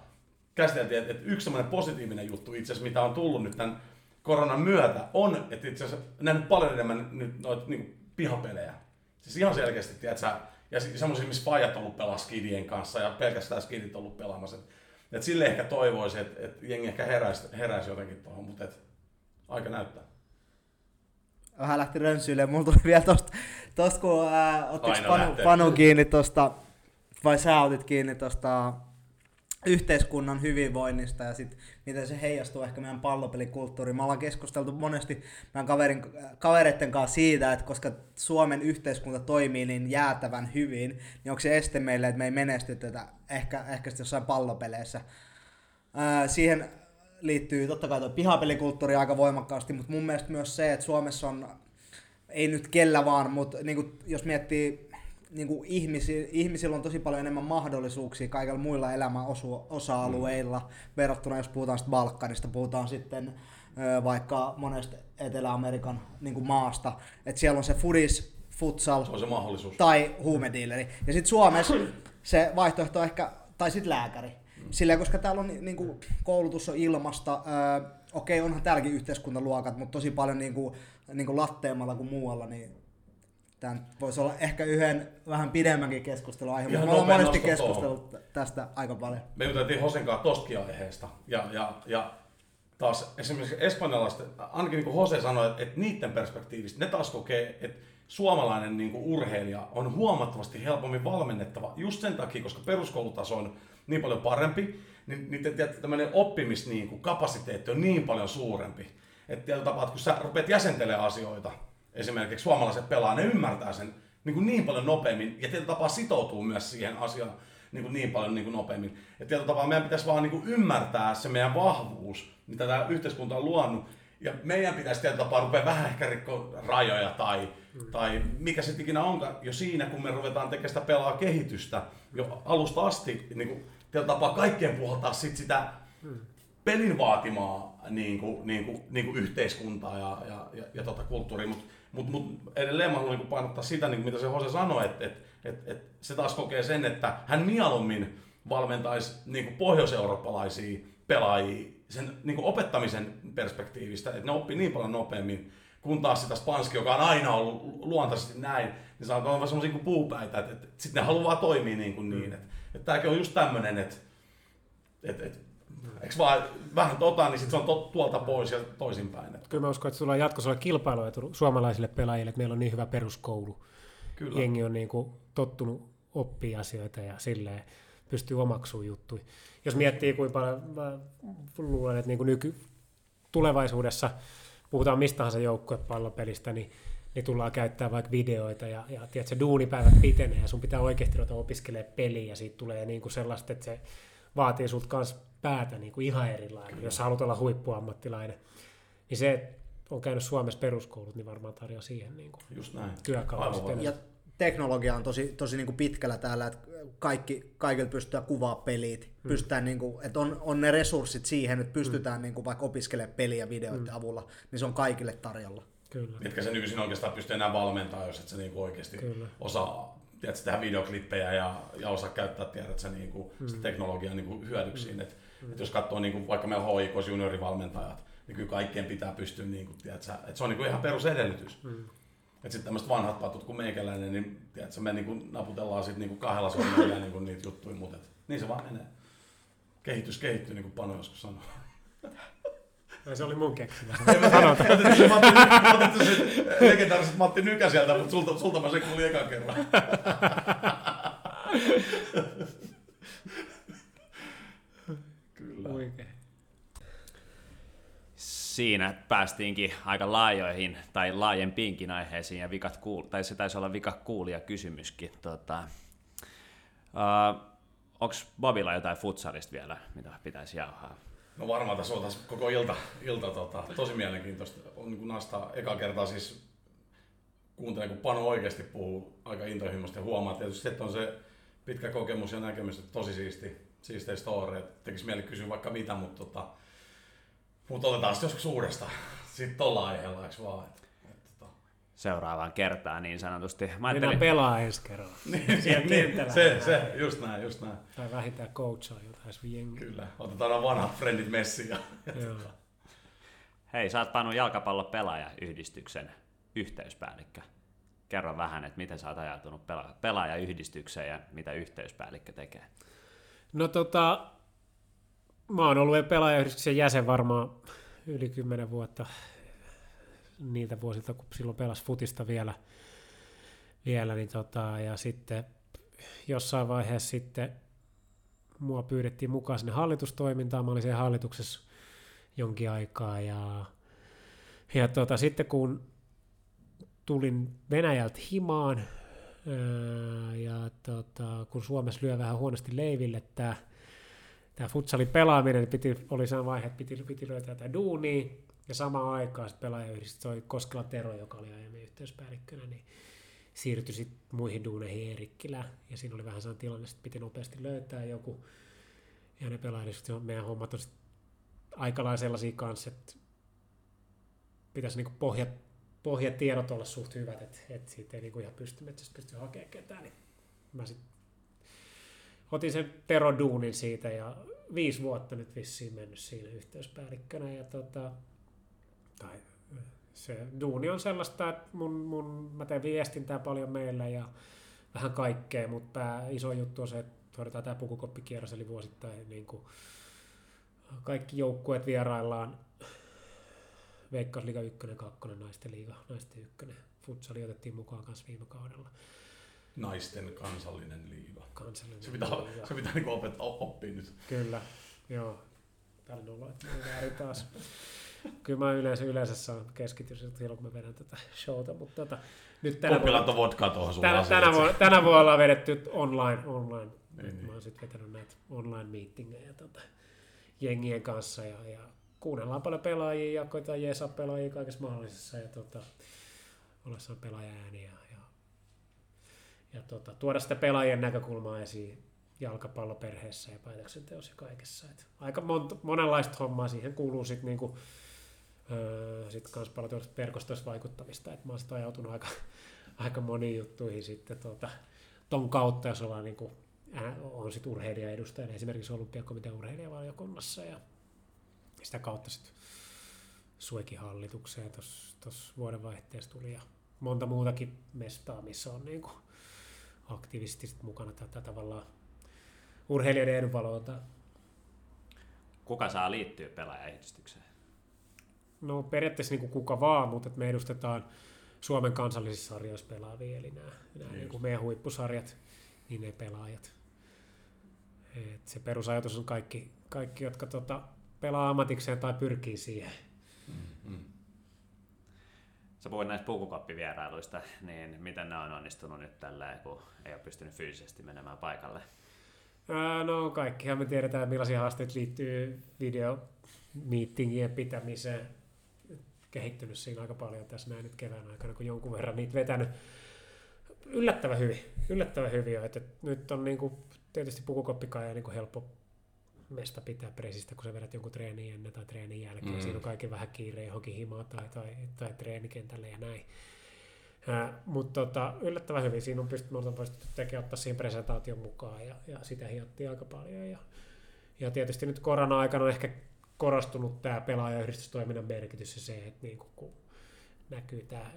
käsiteltiin, että, että yksi semmoinen positiivinen juttu itse asiassa, mitä on tullut nyt tämän koronan myötä, on, että itse asiassa nähnyt paljon enemmän nyt noita niin pihapelejä. Siis ihan selkeästi, tiedätkö, ja semmoisia, missä faijat on ollut pelaa skidien kanssa ja pelkästään skidit on ollut pelaamassa. Et, et sille ehkä toivoisi, että et jengi ehkä heräisi, heräisi jotenkin tuohon, mutta et, aika näyttää vähän lähti rönsyille. Mulla tuli vielä tosta, tosta kun ää, Panu, Panu kiinni tosta, vai sä otit kiinni tosta yhteiskunnan hyvinvoinnista ja sit, miten se heijastuu ehkä meidän pallopelikulttuuriin. Me ollaan keskusteltu monesti meidän kaverin, kavereiden kanssa siitä, että koska Suomen yhteiskunta toimii niin jäätävän hyvin, niin onko se este meille, että me ei menestytetä ehkä, ehkä jossain pallopeleissä. Ää, siihen liittyy totta kai tuo pihapelikulttuuri aika voimakkaasti, mutta mun mielestä myös se, että Suomessa on ei nyt kellä vaan, mutta niin jos miettii niin kuin ihmisi, ihmisillä on tosi paljon enemmän mahdollisuuksia kaikilla muilla elämän osu, osa-alueilla mm. verrattuna, jos puhutaan sitten Balkanista, puhutaan sitten ö, vaikka monesta Etelä-Amerikan niin kuin maasta, että siellä on se fudis, futsal on se mahdollisuus. tai huumediileri. Ja sitten Suomessa se vaihtoehto on ehkä, tai sitten lääkäri. Silleen, koska täällä on ni- niinku, koulutus on ilmasta, öö, okei onhan täälläkin yhteiskuntaluokat, mutta tosi paljon niinku, niinku latteemmalla kuin muualla, niin tämä voisi olla ehkä yhden vähän pidemmänkin keskustelun aihe, mutta me ollaan monesti keskustellut tästä aika paljon. Me juteltiin Hosen kanssa tostakin aiheesta. Ja, ja, ja taas esimerkiksi espanjalaiset, ainakin niin kuin Jose sanoi, että, että niiden perspektiivistä ne taas kokee, että suomalainen niin kuin urheilija on huomattavasti helpommin valmennettava just sen takia, koska peruskoulutaso on niin paljon parempi, niin niiden tämmöinen oppimis niin kuin kapasiteetti on niin paljon suurempi. Että tietyllä tapaa, että kun sä rupeat jäsentelemään asioita, esimerkiksi suomalaiset pelaa, ne ymmärtää sen niin, kuin niin paljon nopeammin ja tietyllä tapaa sitoutuu myös siihen asiaan niin, kuin niin paljon niin kuin nopeammin. Ja tietyllä tapaa meidän pitäisi vaan niin kuin ymmärtää se meidän vahvuus, mitä tämä yhteiskunta on luonut. Ja meidän pitäisi tietyllä tapaa rupea vähän ehkä rikkoa rajoja tai, tai mikä se ikinä onkaan jo siinä, kun me ruvetaan tekemään sitä pelaa kehitystä jo alusta asti. Niin kuin, tietyllä tapaa kaikkien puhaltaa sit sitä pelin vaatimaa niin kuin, niin kuin, niin kuin yhteiskuntaa ja, ja, ja, ja tota kulttuuria, mutta mut, mut edelleen mä haluan niin painottaa sitä, niin mitä se Jose sanoi, että et, et, et se taas kokee sen, että hän mieluummin valmentaisi niin pohjoiseurooppalaisia pelaajia sen niin opettamisen perspektiivistä, että ne oppii niin paljon nopeammin, kun taas sitä Spanski, joka on aina ollut luontaisesti näin, niin alkaa olla semmoisia kuin puupäitä, että, että sitten ne haluaa toimia niin kuin niin. Että, että tämäkin on just tämmöinen, että, että, että Eikö vaan vähän tota, niin sit se on to, tuolta pois ja toisinpäin. Kyllä mä uskon, että sulla on jatkossa kilpailuetu suomalaisille pelaajille, että meillä on niin hyvä peruskoulu. Kyllä. Jengi on niin kuin tottunut oppia asioita ja silleen pystyy omaksumaan juttuja. Jos miettii, kuinka paljon mä luulen, että niin kuin nyky, tulevaisuudessa puhutaan mistä tahansa joukkuepallopelistä, niin, niin tullaan käyttää vaikka videoita ja, ja tiedätkö, duunipäivät pitenee ja sun pitää oikeasti ruveta opiskelemaan peliä ja siitä tulee niin kuin sellaista, että se vaatii sulta kans päätä niin kuin ihan erilainen, Kyllä. jos haluat olla huippuammattilainen. Niin se, että on käynyt Suomessa peruskoulut, niin varmaan tarjoaa siihen niin kuin Just näin. työkalu Aivan sitten. Ja teknologia on tosi, tosi niin kuin pitkällä täällä, että kaikki, kaikilla pystytään kuvaa pelit, mm. pystytään niin kuin, että on, on ne resurssit siihen, että pystytään mm. niin kuin vaikka opiskelemaan peliä videoiden mm. avulla, niin se on kaikille tarjolla. Kyllä. Mitkä se nykyisin oikeastaan pystyy enää valmentaa, jos et sä niinku oikeasti Kyllä. osaa tiedätkö, tehdä videoklippejä ja, ja osaa käyttää tiedät, sä, niinku, mm. sitä teknologiaa niinku, hyödyksiin. Mm. Et, mm. et jos katsoo niinku, vaikka meillä HIK juniorivalmentajat, niin kyllä kaikkien pitää pystyä, niinku, tiedät, sä, et se on niinku ihan perusedellytys. Mm. Että sitten tämmöiset vanhat patut kuin meikäläinen, niin tiedätkö, me niinku naputellaan sit niinku kahdella sormella niinku niitä juttuja, mutta et, niin se vaan menee. Kehitys kehittyy, niin kuin Pano joskus sanoi. Ja se oli mun keksimä. Otettiin Matti, Ny- otettiin se legendaariset Matti Nykäseltä, mutta sulta, sulta mä se kuulin ekan kerran. Kyllä. Oikein. Siinä päästiinkin aika laajoihin tai laajempiinkin aiheisiin ja vikat kuul- tai se taisi olla vika kuulija kysymyskin. Tota, uh, Onko Bobilla jotain futsalista vielä, mitä pitäisi jauhaa? No varmaan tässä tässä koko ilta, ilta tota, tosi mielenkiintoista. On niin kuin nastaa eka kertaa siis kuuntelen, kun Panu oikeasti puhuu aika intohimoista ja huomaa tietysti, että on se pitkä kokemus ja näkemys, että tosi siisti, siistejä story. Tekisi mieli kysyä vaikka mitä, mutta, tota, mutta otetaan sitten joskus uudestaan. Sitten tuolla aiheella, eikö vaan? Et, et, tota. Seuraavaan kertaan niin sanotusti. Mä ajattelin, pelaa ensi kerralla. Siellä kentällä. se, se, just näin, just näin. Tai vähintään coachaa jotain sun jengiä. Kyllä, otetaan nämä vanhat frendit messiin. Ja, Joo. hei, sä oot Panu jalkapallopelaajayhdistyksen yhteyspäällikkö. Kerro vähän, että miten sä oot ajautunut pela- pelaajayhdistykseen ja mitä yhteyspäällikkö tekee. No tota, mä oon ollut pelaajayhdistyksen jäsen varmaan yli kymmenen vuotta niiltä vuosilta, kun silloin pelas futista vielä, vielä niin tota, ja sitten jossain vaiheessa sitten mua pyydettiin mukaan sinne hallitustoimintaan, mä olin siellä hallituksessa jonkin aikaa ja, ja tota, sitten kun tulin Venäjältä himaan ja tota, kun Suomessa lyö vähän huonosti leiville tämä tämä futsalin pelaaminen, piti, oli se vaihe, että piti, piti löytää tätä duunia, Ja samaan aikaan sitten pelaajayhdistys, toi Koskela Tero, joka oli aiemmin yhteyspäällikkönä, niin siirtyi sitten muihin duuneihin Eerikkilään. Ja siinä oli vähän sellainen tilanne, että piti nopeasti löytää joku. Ja ne pelaajayhdistykset, meidän hommat on sit aika lailla sellaisia kanssa, että pitäisi niinku pohjat, pohjatiedot olla suht hyvät, että, että siitä ei niinku ihan pysty metsästä pysty hakemaan ketään. Niin mä sit otin sen Tero Duunin siitä ja viisi vuotta nyt vissiin mennyt siinä yhteyspäällikkönä. Ja tota, tai se duuni on sellaista, että mun, mun, mä teen viestintää paljon meillä ja vähän kaikkea, mutta iso juttu on se, että hoidetaan tämä pukukoppikierros, eli vuosittain niin kuin kaikki joukkueet vieraillaan Veikkausliiga 1, 2, naisten liiga, naisten 1. Futsali otettiin mukaan kanssa viime kaudella. Naisten kansallinen liiga. Kansallinen Se pitää, liiga. se pitää niinku opettaa, oppia nyt. Kyllä, joo. Että mä väärin taas. Kyllä mä yleensä, yleensä saan keskittyä silloin, kun mä vedän tätä showta, mutta tota, nyt tänä Kuppilat vuonna, on vodkaa tuohon sun tänä, tänä, vuonna, tänä vuonna ollaan vedetty online, online. Niin, niin. Mä oon sitten vetänyt näitä online meetingejä tota, jengien kanssa ja, ja kuunnellaan paljon pelaajia ja koitetaan jeesaa pelaajia kaikessa mahdollisessa ja tota, olla ja, ja, ja tota, tuoda sitä pelaajien näkökulmaa esiin jalkapalloperheessä ja päätöksenteossa ja kaikessa. Et aika monta, monenlaista hommaa siihen kuuluu sitten niinku, öö, sit kans paljon tuollaista verkostoista vaikuttamista. Et mä oon ajautunut aika, aika moniin juttuihin sitten tota, ton kautta, jos ollaan niinku, ää, on sit urheilijaedustajana esimerkiksi olympiakomitean urheilijavaliokunnassa ja sitä kautta sitten Suekin hallitukseen tuossa vuodenvaihteessa tuli ja monta muutakin mestaa, missä on niinku aktiivisesti mukana tätä tavallaan urheilijoiden edunvalvontaa. Kuka saa liittyä pelaajayhdistykseen? No periaatteessa niin kuin kuka vaan, mutta me edustetaan Suomen kansallisissa sarjoissa pelaavia, eli nämä, nämä niin kuin meidän huippusarjat, niin ne pelaajat. Et se perusajatus on kaikki, kaikki jotka tota, pelaa ammatikseen tai pyrkii siihen. Mm. Sä puhuit näistä pukukoppivierailuista, niin miten ne on onnistunut nyt tällä, kun ei ole pystynyt fyysisesti menemään paikalle? Ää, No kaikkihan me tiedetään, millaisia haasteita liittyy videomiittingien pitämiseen. Kehittynyt siinä aika paljon tässä näin nyt kevään aikana, kun jonkun verran niitä vetänyt. Yllättävän hyvin, yllättävän hyvin. Että nyt on niinku, tietysti pukukoppikaan ja niinku helppo mesta pitää presistä, kun sä vedät jonkun treenin ennen tai treenin jälkeen. Mm. Siinä on kaikki vähän kiire johonkin himaan tai, tai, tai treenikentälle ja näin. Mutta tota, yllättävän hyvin siinä on pystytty, me ollaan pystytty tekemään, ottaa siihen presentaation mukaan ja, ja sitä hiottiin aika paljon. Ja, ja tietysti nyt korona-aikana on ehkä korostunut tämä pelaajayhdistystoiminnan merkitys ja se, että niin kun näkyy tämä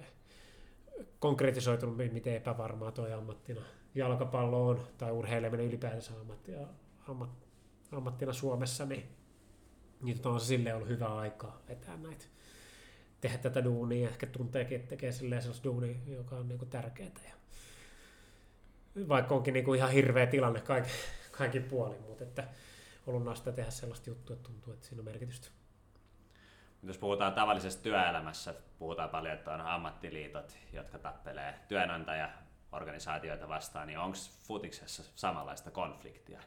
konkretisoitunut, miten epävarmaa tuo ammattina jalkapallo on, tai urheileminen ylipäätänsä ammattia, ammat, ammattina Suomessa, niin, niin tota on se silleen ollut hyvä aikaa vetää näitä tehdä tätä duunia ehkä tunteekin, että tekee silleen sellaista duunia, joka on niinku tärkeää. Ja vaikka onkin niinku ihan hirveä tilanne kaikki, kaikin puolin, mutta että ollut nasta tehdä sellaista juttua, että tuntuu, että siinä on merkitystä. Jos puhutaan tavallisesta työelämässä, puhutaan paljon, että on ammattiliitot, jotka tappelee työnantajaorganisaatioita vastaan, niin onko futiksessa samanlaista konfliktia?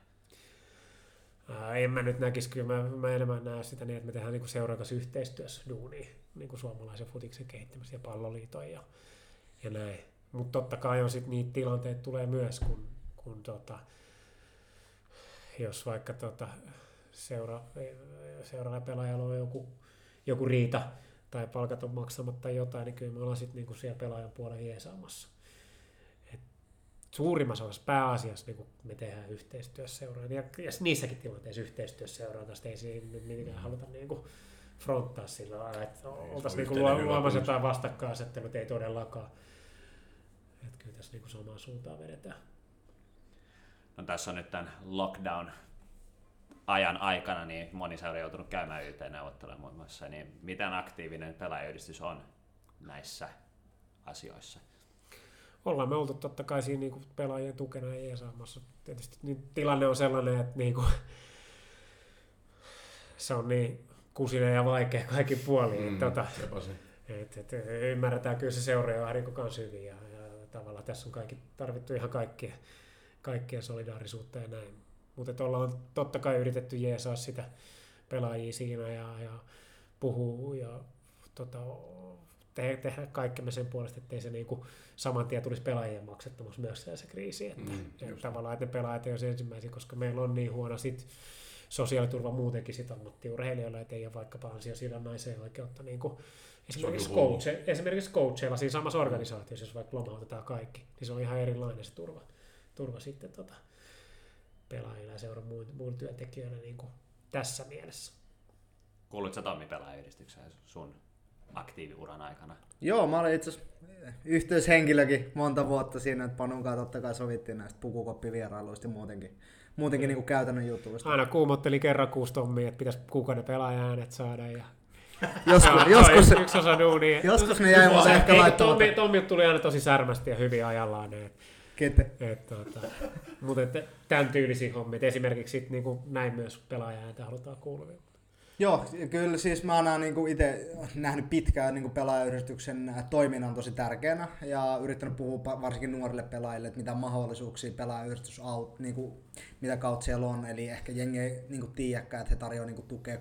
En mä nyt näkisi, kyllä mä, mä enemmän näe sitä niin, että me tehdään niinku seuran kanssa yhteistyössä duunia, niin kuin suomalaisen futiksen kehittämistä ja palloliiton ja, ja näin. Mutta totta kai on sitten niitä tilanteita tulee myös, kun, kun tota, jos vaikka tota, seura, seuraava pelaajalla on joku, joku riita tai palkat on maksamatta tai jotain, niin kyllä me ollaan sitten niinku siellä pelaajan puolella jeesaamassa. Suurimmassa osassa pääasiassa niin me tehdään yhteistyössä ja, ja niissäkin tilanteissa yhteistyössä seuraan, tästä ei siinä nyt mitenkään haluta niin kuin fronttaa sillä lailla, että oltaisiin niin luomassa jotain vastakkainasettelua, ei todellakaan. Että kyllä tässä niin kuin samaan suuntaan vedetään. No tässä on nyt tämän lockdown ajan aikana, niin moni seura joutunut käymään YT-neuvotteluja muun muassa, niin miten aktiivinen pelaajayhdistys on näissä asioissa? Ollaan me oltu totta kai siinä niin pelaajien tukena ja jeesaamassa. Tietysti niin tilanne on sellainen, että niin kuin, se on niin kusinen ja vaikea kaikki puoliin. Mm. Tota, se. et, et, ymmärretään kyllä se seura ja ahdinko kanssa hyvin ja, ja tavallaan tässä on kaikki, tarvittu ihan kaikkia, kaikkia solidaarisuutta ja näin. Mutta ollaan totta kai yritetty jeesaa sitä pelaajia siinä ja, ja puhuu ja tota, te, tehdä kaikkemme sen puolesta, ettei se niinku saman tien tulisi pelaajien maksettomaksi myös se, se kriisi. Että, Mm, just. tavallaan, että ne pelaajat ei ole se ensimmäisiä, koska meillä on niin huono sit sosiaaliturva muutenkin sit ammattiurheilijoilla, että ei ole vaikkapa ansiosidonnaiseen oikeutta niin kuin esimerkiksi, coache, esimerkiksi coacheilla siinä samassa organisaatiossa, jos vaikka lomautetaan kaikki, niin se on ihan erilainen se turva, turva sitten tota, pelaajilla ja seuran muun, muun työntekijöillä niin kuin tässä mielessä. Kuuluitko sä Tommi pelaajayhdistykseen sun aktiiviuran aikana? Joo, mä olin itse yhteyshenkilökin monta vuotta siinä, että Panun kanssa totta kai sovittiin näistä pukukoppivierailuista ja muutenkin, muutenkin niin kuin käytännön jutuista. Aina kuumotteli kerran kuusi tommia, että pitäisi kuukauden pelaaja äänet saada. Ja... Joskus, Joo, joskus, yksi, yksi osa duunia. joskus ne jäi mulle ehkä Ei, laittamatta. Tommi, Tommi tuli aina tosi särmästi ja hyvin ajallaan. Ne, Kete. et, tota, mutta että tämän tyylisiä hommia. Et Esimerkiksi sit, niin kuin näin myös pelaaja ääntä halutaan kuuluvia. Joo, kyllä siis mä oon niin itse nähnyt pitkään niin pelaajayhdistyksen toiminnan tosi tärkeänä ja yrittänyt puhua varsinkin nuorille pelaajille, että mitä mahdollisuuksia pelaajayhdistys aut, niin kuin, mitä kautta siellä on. Eli ehkä jengi ei niin tiedäkään, että he tarjoavat niin tukea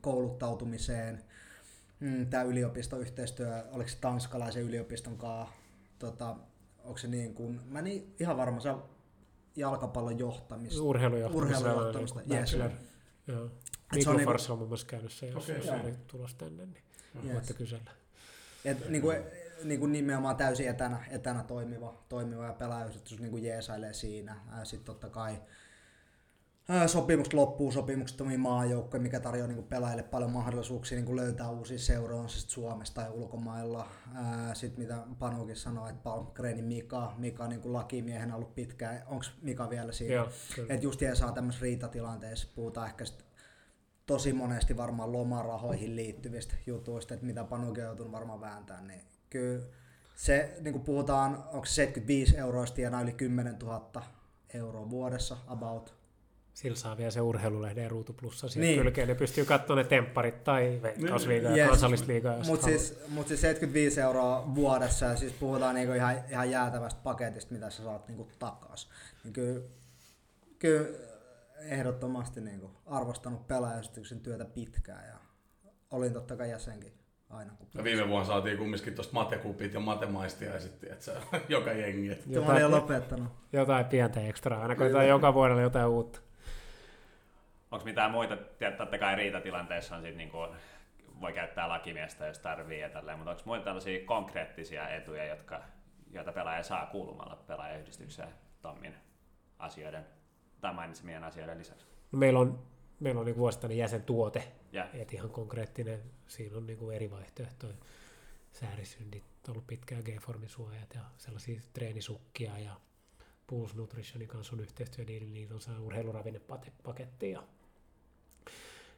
kouluttautumiseen. Mm, Tämä yliopistoyhteistyö, oliko se tanskalaisen yliopiston kanssa, tota, onko se niin kuin, mä en niin ihan varma, se on jalkapallon johtamista. Urheilujohtamista. Urheilujohtamista, yes. Joo. Se Mikko on on niinku- on muun muassa käynyt se, jos, Okei, jos oli tulos tänne, niin Yes. voitte kysellä. Et niin kuin, niin kuin nimenomaan täysin etänä, etänä toimiva, toimiva ja pelaajayhdistys niin kuin jeesailee siinä. Sitten totta kai ää, sopimukset loppuu, sopimukset on maajoukkoja, mikä tarjoaa niin kuin pelaajille paljon mahdollisuuksia niin kuin löytää uusia seuroja, on se sitten Suomessa tai ulkomailla. Sitten mitä Panukin sanoi, että Palmgrenin Mika, Mika niin kuin lakimiehenä ollut pitkään, onko Mika vielä siinä? Että just saa tämmöisessä riitatilanteessa, puhutaan ehkä sit tosi monesti varmaan lomarahoihin liittyvistä jutuista, että mitä Panukin on joutunut varmaan vääntämään, niin kyllä se, niin kuin puhutaan, onko se 75 euroista tienaa yli 10 000 euroa vuodessa about. Sillä saa vielä se urheilulehden ja ruutuplussa siihen Niin. niin. kylkeen. Ne pystyy katsomaan ne tempparit tai veikkausliigaa Yes. ja kansallisliigaa. Mutta siis, mut siis 75 euroa vuodessa ja siis puhutaan niinku ihan, ihan jäätävästä paketista, mitä sä saat niinku takas. Niin kyllä, kyllä ehdottomasti niinku arvostanut pelaajayhdistyksen työtä pitkään ja olin totta kai jäsenkin aina. Kun Ja viime vuonna saatiin kumminkin tuosta matekupit ja matemaistia ja sitten, että se joka jengi. Et. Mä olin jo lopettanut. jotain pientä ekstraa. Aina koitetaan joka vuodella jotain uutta. Onko mitään muita, totta kai riitatilanteessa on sit niinku, voi käyttää lakimiestä, jos tarvii ja tälleen, mutta onko muita tällaisia konkreettisia etuja, jotka, joita pelaaja saa kuulumalla pelaajayhdistykseen Tommin asioiden tai mainitsemien asioiden lisäksi? Meillä on, meillä on niin vuosittainen jäsentuote, Ja et ihan konkreettinen. Siinä on niin eri vaihtoehtoja. Säärisyndit, on ollut pitkään G-formin suojat ja sellaisia treenisukkia ja Pulse Nutritionin kanssa on yhteistyö, niin niitä on saa urheiluravinnepaketti ja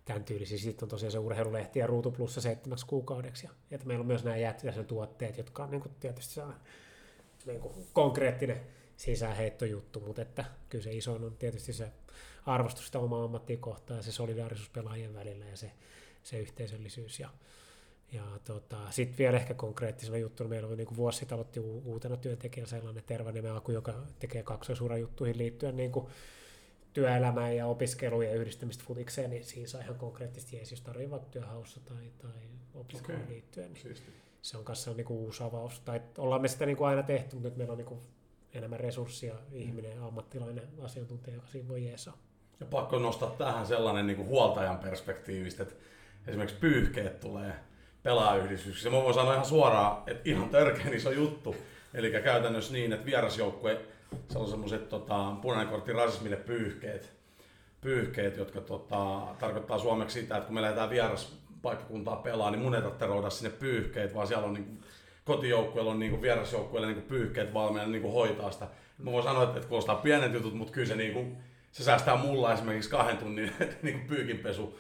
tämän tyylisiä. Sitten on tosiaan se urheilulehti ja Ruutu Plussa seitsemäksi kuukaudeksi. Ja, että meillä on myös nämä jäsen tuotteet, jotka on niin kuin tietysti se niin kuin konkreettinen sisäänheittojuttu, mutta että kyllä se isoin on tietysti se arvostus sitä omaa ammattia kohtaan ja se solidaarisuus pelaajien välillä ja se, se yhteisöllisyys. Ja, ja tota, sitten vielä ehkä konkreettisena juttuna, meillä on niin vuosi sitten aloitti u- uutena työntekijänä sellainen Tervaniemen Aku, joka tekee kaksoisurajuttuihin liittyen niin kuin työelämään ja opiskeluun ja yhdistämistä futikseen, niin siinä saa ihan konkreettisesti jees, jos tarvitsee vaikka työhaussa tai, tai opiskeluun Okei. liittyen. Niin Siisti. se on kanssa niin uusi avaus. Tai ollaan me sitä niin kuin aina tehty, mutta nyt meillä on niin kuin enemmän resurssia, ihminen, ammattilainen, asiantuntija, joka siinä voi jeesaa. Ja pakko nostaa tähän sellainen niin kuin huoltajan perspektiivistä, että esimerkiksi pyyhkeet tulee pelaajayhdistyksessä. Mä voin sanoa ihan suoraan, että ihan törkeän iso juttu. Eli käytännössä niin, että vierasjoukkue, se on semmoiset tota, punainen kortti rasismille pyyhkeet, pyyhkeet jotka tota, tarkoittaa suomeksi sitä, että kun me lähdetään vieraspaikkakuntaa pelaa, niin mun ei tarvitse rouda sinne pyyhkeet, vaan siellä on niin kotijoukkueella on niin vierasjoukkueelle niin pyyhkeet valmiina niin hoitaa sitä. Mä voin sanoa, että, kuulostaa pienet jutut, mutta kyllä se, niin kuin, se säästää mulla esimerkiksi kahden tunnin niin pyykinpesu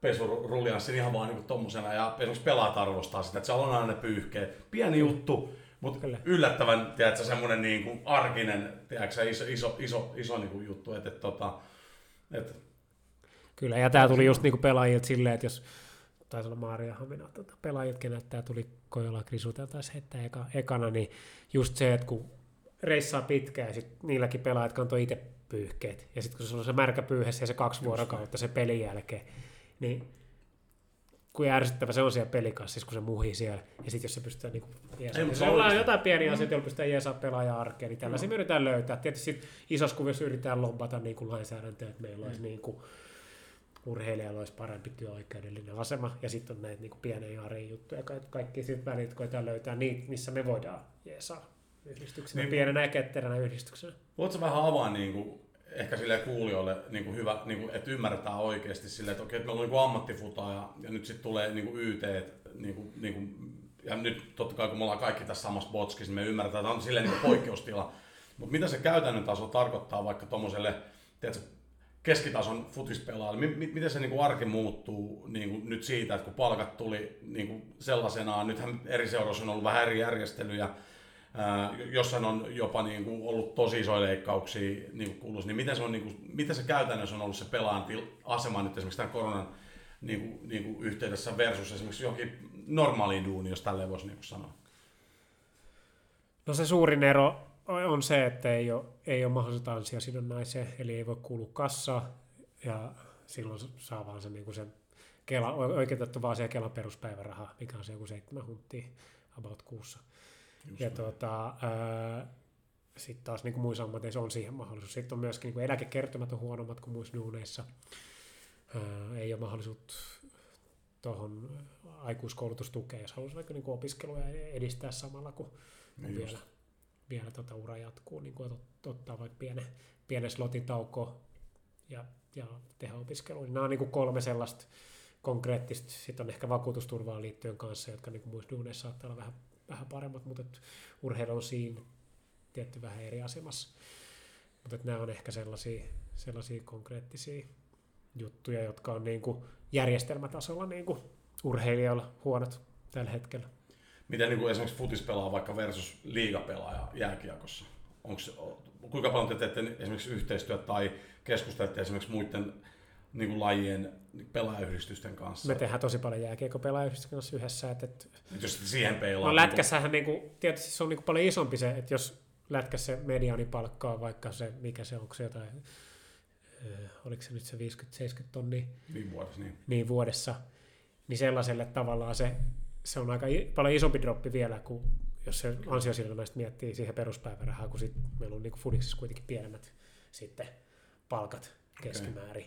pesuruljanssin ihan vaan niin tommosena ja esimerkiksi pelaat arvostaa sitä, että siellä on aina ne pyyhkeet. Pieni juttu, mutta Kyllä. yllättävän, tiedätkö, semmoinen niin kuin arkinen, tiedätkö, iso, iso, iso, iso niin kuin juttu, että, että, tota, että Kyllä, ja tämä tuli just niinku pelaajilta silleen, että jos taisi olla Maaria Hamina tota, pelaajilta, keneltä tämä tuli Kojola Krisuteltaisiin heittää eka, ekana, niin just se, että kun reissaa pitkään ja sit niilläkin pelaajat kantoi itse pyyhkeet, ja sitten kun se on se märkä pyyhes ja se kaksi vuorokautta se pelin jälkeen, niin kuin ärsyttävä se on siellä pelikassissa, kun se muhii siellä. Ja sitten jos se pystyy niin jeesaa. Jos se on oikeasti- jotain pieniä asioita, joilla pystytään jeesaa pelaajan arkeen, niin tällaisia Mm. me yritetään löytää. Tietysti sit isossa kuvassa yritetään lobbata niin kuin lainsäädäntöä, että meillä olisi niin kuin urheilijalla olisi parempi työoikeudellinen asema, ja sitten on näitä niin pieniä arin juttuja, ka- kaikki sitten välit koetaan löytää niitä, missä me voidaan jeesaa yhdistyksenä, Niin. pienenä ja ketteränä yhdistyksenä. Voitko vähän avaa niin kuin, ehkä sille kuulijoille niin kuin hyvä, niin kuin, että ymmärretään oikeasti sille, että okei, että meillä on niin ammattifuta ja, ja nyt sitten tulee niin kuin YT, niin kuin, niin kuin, ja nyt totta kai kun me ollaan kaikki tässä samassa botskissa, niin me ymmärretään, että on silleen niin poikkeustila. Mutta mitä se käytännön taso tarkoittaa vaikka tuommoiselle, tiedätkö, keskitason futispelaajalle, mi- miten se niin kuin arki muuttuu niin kuin nyt siitä, että kun palkat tuli niin kuin sellaisenaan, nythän eri seuroissa on ollut vähän eri järjestelyjä, jossain on jopa niin kuin ollut tosi isoja leikkauksia niin kuin kuuluisi, niin miten se, on, niin kuin, miten se käytännössä on ollut se pelaajan til- asema nyt esimerkiksi tämän koronan niin kuin, niin kuin yhteydessä versus esimerkiksi johonkin normaaliin duuniin, jos tälleen voisi niin sanoa. No se suurin ero on se, että ei ole, ei ole mahdollisuutta ansiosidonnaiseen, eli ei voi kuulua kassaa, ja silloin saa vaan se, niin kuin se Kela, oikeutettu vaan se Kelan peruspäiväraha, mikä on se joku seitsemän hunttia about kuussa. Just ja tuota, sitten taas niin kuin muissa ammateissa on siihen mahdollisuus. Sitten on myöskin niin kuin eläkekertymät on huonommat kuin muissa duuneissa. Ää, ei ole mahdollisuutta tuohon aikuiskoulutustukeen, jos haluaisi vaikka niin kuin opiskeluja edistää samalla, Niin just. vielä, vielä tota ura jatkuu, niin kuin ot- ottaa vaikka pienen, pienen slotin taukoa ja, ja tehdä opiskelua. Niin nämä on niin kuin kolme sellaista konkreettista, sitten on ehkä vakuutusturvaan liittyen kanssa, jotka niin kuin muissa duuneissa saattaa olla vähän, vähän paremmat, mutta urheilu on siinä tietty vähän eri asemassa. Mutta nämä on ehkä sellaisia, sellaisia konkreettisia juttuja, jotka on niin kuin järjestelmätasolla niin kuin urheilijoilla huonot tällä hetkellä. Miten niin kuin esimerkiksi futis pelaa vaikka versus liigapelaaja jääkiekossa? Onks, kuinka paljon te teette esimerkiksi yhteistyötä tai keskustelette esimerkiksi muiden niin kuin lajien pelaajayhdistysten kanssa? Me tehdään tosi paljon jääkiekopelaajista kanssa yhdessä. Että, että jos siihen peilaa. no lätkässähän niinku, tietysti se on niinku paljon isompi se, että jos lätkässä mediaanipalkka on vaikka se, mikä se onko se jotain, ö, oliko se nyt se 50-70 tonnia Niin vuodessa, niin. niin vuodessa, niin sellaiselle tavallaan se, se on aika paljon isompi droppi vielä, kuin jos se ansiosidonnaista miettii siihen peruspäivärahaa, kun sit meillä on niinku Fudiksessa kuitenkin pienemmät sitten palkat keskimäärin,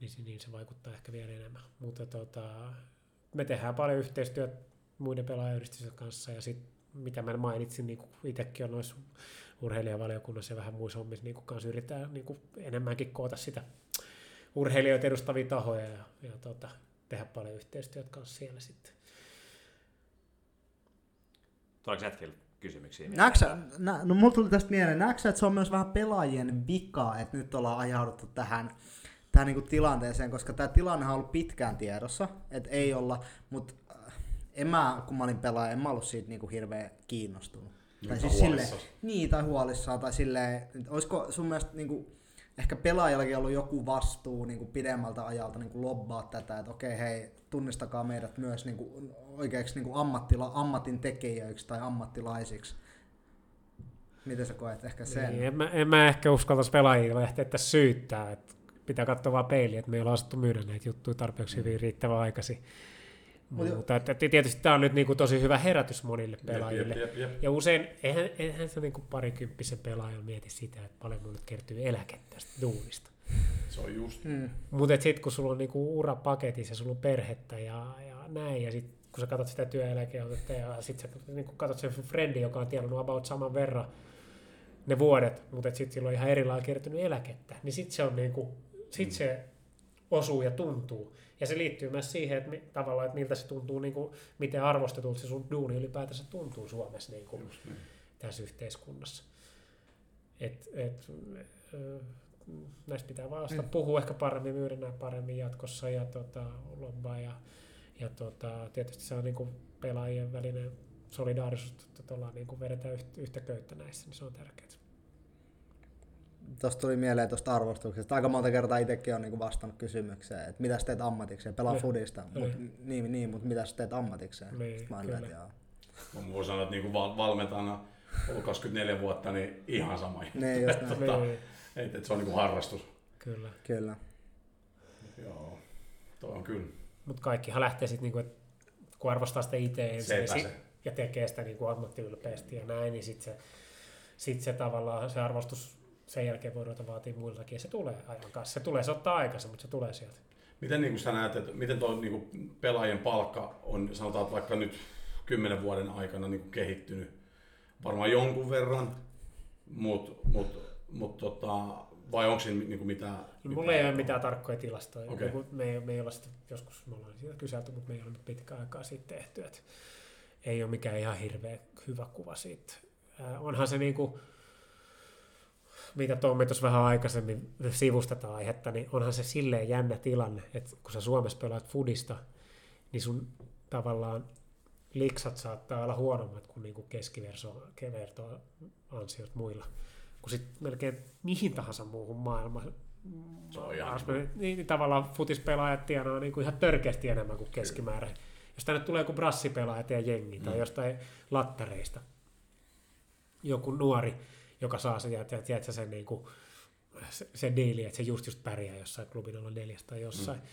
niin, se- niin se vaikuttaa ehkä vielä enemmän. Mutta tota, me tehdään paljon yhteistyötä muiden pelaajayhdistysten kanssa ja sitten mitä mä mainitsin, niin kuin itsekin on noissa urheilijavaliokunnassa ja vähän muissa hommissa, niin kanssa yritetään niin kuin enemmänkin koota sitä urheilijoita edustavia tahoja ja, ja tota, tehdä paljon yhteistyötä kanssa siellä sitten. Tuleeko jätkillä kysymyksiä? Näetkö, sä- nä, no mulla tuli tästä mieleen, näetkö sä, että se on myös vähän pelaajien vika, että nyt ollaan ajauduttu tähän, tähän niinku tilanteeseen, koska tämä tilanne on ollut pitkään tiedossa, että ei olla, mutta en mä, kun mä olin pelaaja, en mä ollut siitä niinku hirveän kiinnostunut. Tai Nyt siis huolissaan. niin, tai huolissaan, tai silleen, että olisiko sun mielestä niinku, ehkä pelaajallakin ollut joku vastuu niinku pidemmältä ajalta niinku lobbaa tätä, että okei hei, tunnistakaa meidät myös niinku oikeiksi niinku ammattila, ammatin tekijöiksi tai ammattilaisiksi. Miten sä koet ehkä sen? Niin, en, mä, en mä ehkä uskaltaisi pelaajia lähteä tässä syyttää, että pitää katsoa vaan peiliä, että me ei olla osattu myydä näitä juttuja tarpeeksi hyvin riittävän aikaisin. Mutta että tietysti tämä on nyt niinku tosi hyvä herätys monille pelaajille. Jep, jep, jep, jep. Ja usein, eihän, eihän se niinku parikymppisen pelaaja mieti sitä, että paljon mulle kertyy eläkettä tästä duunista. Se on just. Mm. Mutta sitten kun sulla on niinku ura paketissa ja sulla on perhettä ja, ja näin, ja sitten kun sä katsot sitä työeläkeotetta ja sitten sä niinku katsot sen friendi, joka on tienannut about saman verran ne vuodet, mutta sitten sillä on ihan eri lailla kertynyt eläkettä, niin sitten se, on niinku, sit Mm. se osuu ja tuntuu. Ja se liittyy myös siihen, että mi, tavallaan, että miltä se tuntuu, niinku, miten arvostetulta se sun duuni ylipäätänsä tuntuu Suomessa niinku, Just niin. tässä yhteiskunnassa. Et, et, ö, näistä pitää vaan mm. puhua ehkä paremmin, myydä paremmin jatkossa ja tota, lobbaa ja, ja tota, tietysti se on niinku pelaajien välinen solidaarisuus, että ollaan niinku vedetään yhtä, köyttä näissä, niin se on tärkeää. Tuosta tuli mieleen tuosta arvostuksesta. Aika monta kertaa itsekin on niinku vastannut kysymykseen, että mitä teet ammatikseen, pelaa Niin. fudista. Mut, Niin. niin, niin, mutta mitä sä teet ammatikseen? Niin, mä kyllä. jaa. Mä voin sanoa, että niin val- valmentajana ollut 24 vuotta, niin ihan sama juttu. Niin, just näin. Tota, Niin, et, et se on niinku harrastus. kyllä. Kyllä. Joo, toi on kyllä. Mutta kaikkihan lähtee sitten, niinku, että kun arvostaa sitä itse ensin niin si- ja tekee sitä niinku ammattiylpeästi ja näin, niin sitten se, sit se tavallaan se arvostus sen jälkeen voi ruveta vaatii muiltakin, ja se tulee ajan kanssa. Se tulee, se ottaa aikansa, mutta se tulee sieltä. Miten niin sä näet, että miten tuo niin pelaajien palkka on, sanotaan että vaikka nyt kymmenen vuoden aikana niin kehittynyt varmaan jonkun verran, mutta mut, mut, tota, vai onko siinä niin mitään? Mulla ei ole mitään tarkkoja tilastoja. Okay. Me, ei, me ei olla sitä, joskus me ollaan siitä kyselty, mutta me ei ole nyt pitkä aikaa siitä tehty. Et ei ole mikään ihan hirveä hyvä kuva siitä. Äh, onhan se niinku, mitä Tommi tuossa vähän aikaisemmin sivustetaan aihetta, niin onhan se silleen jännä tilanne, että kun sä Suomessa pelaat fudista, niin sun tavallaan liksat saattaa olla huonommat kuin niinku keskiverto ansiot muilla. Kun sit melkein mihin tahansa muuhun maailmaan Se on ihan niin, niin tavallaan futispelaajat tienaa niin kuin ihan törkeästi enemmän kuin keskimäärin. Jos tänne tulee joku brassipelaaja ja jengi tai Mm. jostain lattareista, joku nuori, joka saa sen, ja tiedät, sen, niin kuin, se, se diili, että se just just pärjää jossain klubin neljästä tai jossain, mm.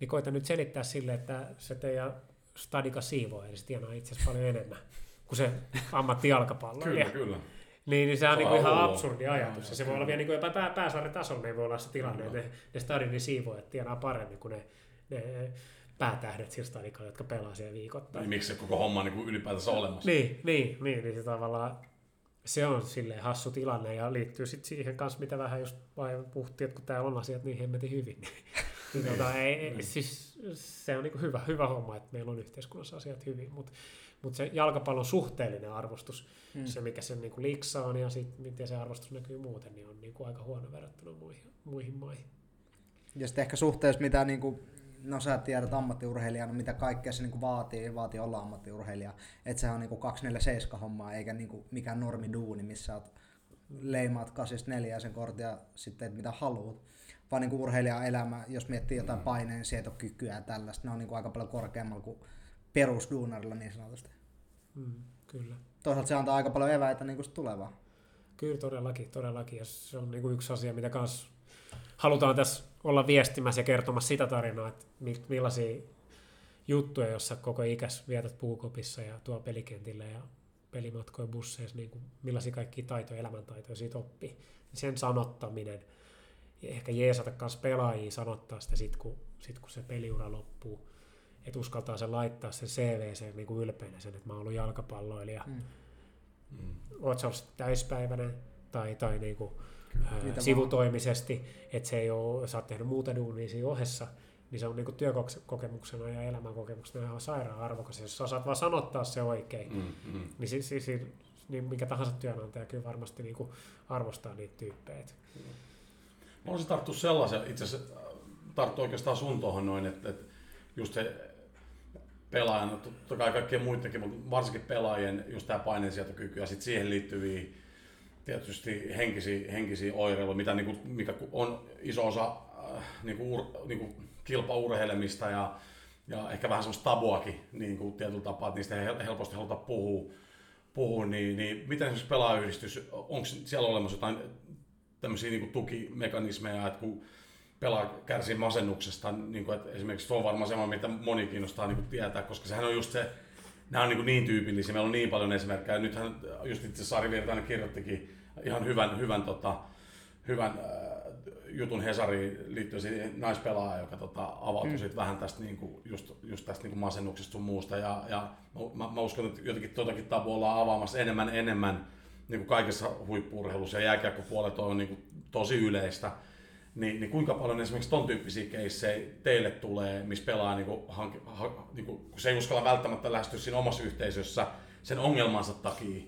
niin koita nyt selittää sille, että se teidän stadika siivoo, eli se tienaa itse asiassa paljon enemmän kuin se ammattijalkapalloilija. Kyllä, kyllä. Niin, niin se on Se niin on ihan absurdi ajatus. Ja se voi olla vielä niin jopa pää, pääsarjatasolla, ne voi olla se tilanne, että ne, ne stadionin siivoajat tienaa paremmin kuin ne, ne päätähdet sillä stadikalla, jotka pelaa siellä viikoittain. Niin, miksi se koko homma on niin ylipäätänsä olemassa? Niin, niin, niin, niin se tavallaan se on silleen hassu tilanne ja liittyy sitten siihen kanssa, mitä vähän just vai puhuttiin, että kun täällä on asiat niin hemmetin hyvin. niin, tota, ei, ei, siis se on niinku hyvä, hyvä homma, että meillä on yhteiskunnassa asiat hyvin, mutta mut se jalkapallon suhteellinen arvostus, Mm. se mikä se niinku liksa on ja sit, miten se arvostus näkyy muuten, niin on niinku aika huono verrattuna muihin, muihin maihin. Ja sitten ehkä suhteessa, mitä niinku, no sä tiedät ammattiurheilijana, mitä kaikkea se niinku vaatii, vaatii olla ammattiurheilija. Että sehän on niinku 247 hommaa, eikä niinku mikään normiduuni, missä oot leimaat kasista neljää sen kortin ja sitten teet mitä haluat. Vaan niinku urheilijan elämä, jos miettii jotain Mm. paineen sietokykyä ja tällaista, ne on niinku aika paljon korkeammalla kuin perusduunarilla niin sanotusti. Mm, kyllä. Toisaalta se antaa aika paljon eväitä sit tulevaan. Kyllä todellakin, todellakin. Ja se on niin kuin yksi asia, mitä kans halutaan tässä olla viestimässä ja kertomassa sitä tarinaa, että mi- millaisia juttuja, jossa koko ikäs vietät puukopissa ja tuo pelikentillä ja pelimatkoja busseissa, niin kuin millaisia kaikkia taitoja, elämäntaitoja siitä oppii. Sen sanottaminen ehkä jeesata myös pelaajia sanottaa sitä sit kun, sit, kun se peliura loppuu. Että uskaltaa sen laittaa sen CVC niin kuin ylpeänä sen, että mä oon ollut jalkapalloilija. Mm. Mm. Oot sä ollut täyspäiväinen tai, tai niinku, ää, Mitä vaan. sivutoimisesti, että se ei ole, sä oot tehnyt muuta duunia siinä ohessa, niin se on niinku työkokemuksena ja elämänkokemuksena ihan sairaan arvokas. Ja Jos sä osaat vaan sanottaa se oikein, Mm, mm. niin, si, si, si, niin mikä tahansa työnantaja kyllä varmasti niinku arvostaa niitä tyyppejä. Et Mä olisin tarttu sellaisen, itse asiassa tarttu oikeastaan sun tuohon noin, että, että just se pelaajana, totta kai kaikkien muidenkin, mutta varsinkin pelaajien just tämä paineensietokyky ja sitten siihen liittyviä tietysti henkisiä, henkisiä oireiluja, mitä niinku, mikä on iso osa äh, niinku, ur, niinku kilpaurheilemista ja, ja ehkä vähän semmoista tabuakin niinku, tietyllä tapaa, että niistä ei hel- helposti haluta puhua, puhua niin, niin miten esimerkiksi pelaajayhdistys, onko siellä olemassa jotain tämmöisiä niin tukimekanismeja, että kun pelaa kärsii masennuksesta, niin kuin, että esimerkiksi tuo on varmaan semmoinen, mitä moni kiinnostaa niin kuin tietää, koska sehän on just se, nämä on niin, kuin niin tyypillisiä, meillä on niin paljon esimerkkejä. Nythän just itse Sari Virtanen kirjoittikin ihan hyvän, hyvän, tota, hyvän äh, jutun Hesariin liittyen siihen naispelaajaan, joka tota, avautui mm. vähän tästä, niin kuin, just, just tästä niin kuin masennuksesta sun muusta. Ja, ja mä, mä, uskon, että jotenkin tuotakin tabu ollaan avaamassa enemmän enemmän niin kuin kaikessa huippuurheilussa ja jääkiekkopuolet on niin kuin tosi yleistä. Niin, niin kuinka paljon esimerkiksi ton tyyppisiä keissejä teille tulee, missä pelaa, niin kuin, hank, ha, niin kuin, kun se ei uskalla välttämättä lähestyä siinä omassa yhteisössä sen ongelmansa takia,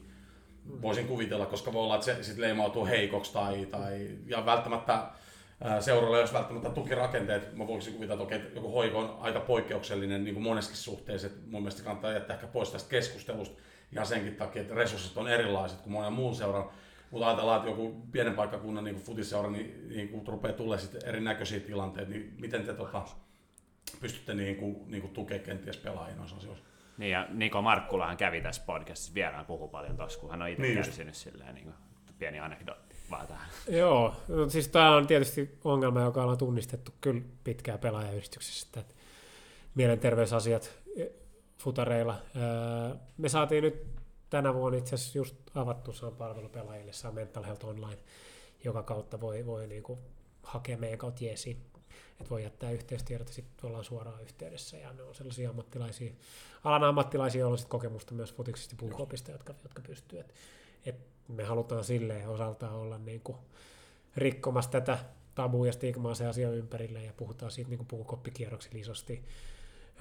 voisin kuvitella, koska voi olla, että se sit leimautuu heikoksi tai, tai ja välttämättä seuralla jos välttämättä tukirakenteet, mä voisin kuvitella, että, okei, joku hoiko on aika poikkeuksellinen niin kuin moneskin suhteessa, että mun mielestä kannattaa jättää ehkä pois tästä keskustelusta ihan senkin takia, että resurssit on erilaiset kuin monen muun seuran. Mutta ajatellaan, että joku pienen paikkakunnan niin futisseura, niin, niin kun rupeaa tulee sitten erinäköisiä tilanteita, niin miten te tota, pystytte niin kuin, niin kuin tukemaan kenties pelaajia noissa asioissa? Niin ja Niko Markkulahan kävi tässä podcastissa vieraan, puhu paljon tuossa, kun hän on itse Niin just. kärsinyt silleen, niin kuin, pieni anekdootti vaan tähän. Joo, no siis tämä on tietysti ongelma, joka ollaan tunnistettu kyllä pitkään pelaajayhdistyksessä, että mielenterveysasiat eh, futareilla. Öö, Me saatiin nyt tänä vuonna itse asiassa just avattu se on palvelupelaajille, saa Mental Health Online, joka kautta voi, voi niinku hakea meidän kautta jeesiin. Että voi jättää yhteystiedot ja sitten ollaan suoraan yhteydessä. Ja ne on sellaisia ammattilaisia, alan ammattilaisia, joilla on sit kokemusta myös futiksista puukopista, jotka, jotka pystyy. Et, et me halutaan silleen osaltaan olla niinku rikkomassa tätä tabua ja stigmaa se asia ympärille ja puhutaan siitä niinku puukoppikierroksilla isosti.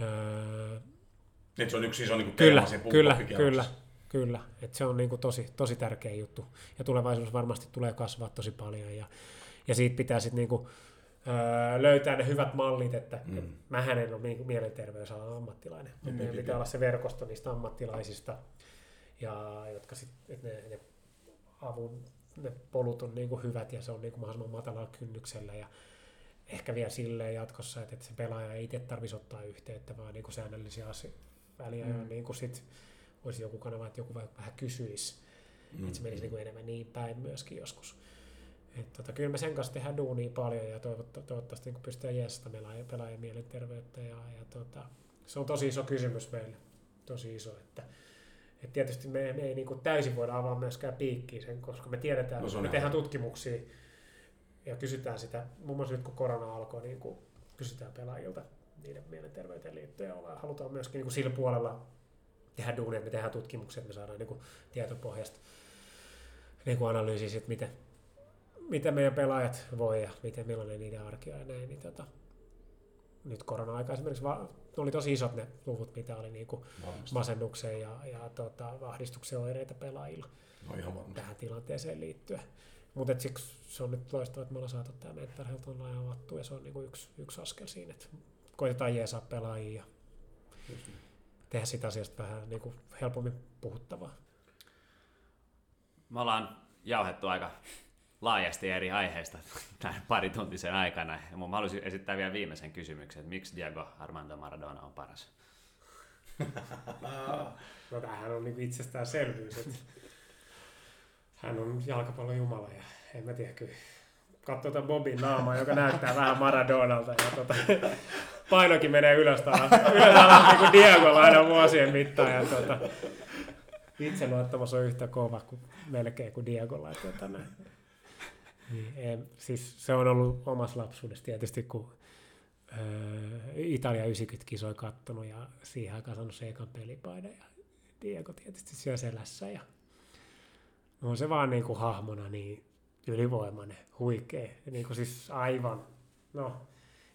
Öö, Nyt se on yksi iso niin Kyllä, kyllä, kyllä, kyllä. Et se on niinku tosi, tosi tärkeä juttu. Ja tulevaisuudessa varmasti tulee kasvaa tosi paljon. Ja, ja siitä pitää sitten niinku, öö, löytää ne hyvät mallit, että mm. et mähän en ole mielenterveysalan ammattilainen. Mm. Meidän pitää olla se verkosto niistä ammattilaisista, ja, jotka sit, et ne, ne avun ne polut on niinku hyvät ja se on niinku mahdollisimman matalalla kynnyksellä. Ja ehkä vielä silleen jatkossa, että, että se pelaaja ei itse tarvitsisi ottaa yhteyttä, vaan niinku säännöllisiä asioita väliä. Mm. Ja niinku sit olisi joku kanava, että joku vähän kysyisi. Mm. Että se menisi niinku enemmän niin päin myöskin joskus. Et tota, kyllä me sen kanssa tehdään duunia paljon ja toivottavasti, toivottavasti niin pystytään jeestamaan pelaajien, mielenterveyttä. Ja, ja tota, se on tosi iso kysymys meille. Tosi iso. Että, et tietysti me, me ei niin täysin voida avaa myöskään piikkiä sen, koska me tiedetään, no, me tehdään tutkimuksia ja kysytään sitä, muun muassa nyt kun korona alkoi, niin kuin kysytään pelaajilta niiden mielenterveyteen liittyen ja halutaan myöskin niin kuin sillä puolella tehdä duunia, että me tehdään tutkimuksia, että me saadaan niin kuin tietopohjasta niin kuin analyysiä siitä, miten, miten meidän pelaajat voi ja miten, millainen niiden arki on ja näin, niin tota, nyt korona-aika esimerkiksi va- oli tosi isot ne luvut, mitä oli niin kuin masennukseen ja, ja tota, ahdistuksen oireita pelaajilla no ihan tähän tilanteeseen liittyen. Mutta siksi se on nyt loistavaa, että me ollaan saatu tämä Mental Health Online avattu ja se on niinku yksi, yksi askel siinä, että koitetaan jeesaa pelaajia ja niin. Tehdä sitä asiasta vähän niinku helpommin puhuttavaa. Me ollaan jauhettu aika laajasti eri aiheista tämän parituntisen aikana. Ja mä haluaisin esittää vielä viimeisen kysymyksen, että miksi Diego Armando Maradona on paras? no tämähän on niin itsestäänselvyys, että hän on jalkapallon jumala ja en mä tiedä kyllä. Katso tuota Bobin naamaa, joka näyttää vähän Maradonalta ja tota, painokin menee ylös alas, ylös niin kuin Diego aina vuosien mittaan. Ja tota, itseluottamus on yhtä kova kuin melkein kuin Diegolla. Tota, niin, ei, siis se on ollut omassa lapsuudessa tietysti, kun öö, Italia 90 kisoi kattonut ja siihen aikaan saanut se ekan pelipaidan ja Diego tietysti siellä selässä ja on se vaan niin kuin hahmona niin ylivoimainen, huikea. Niin kuin siis aivan, no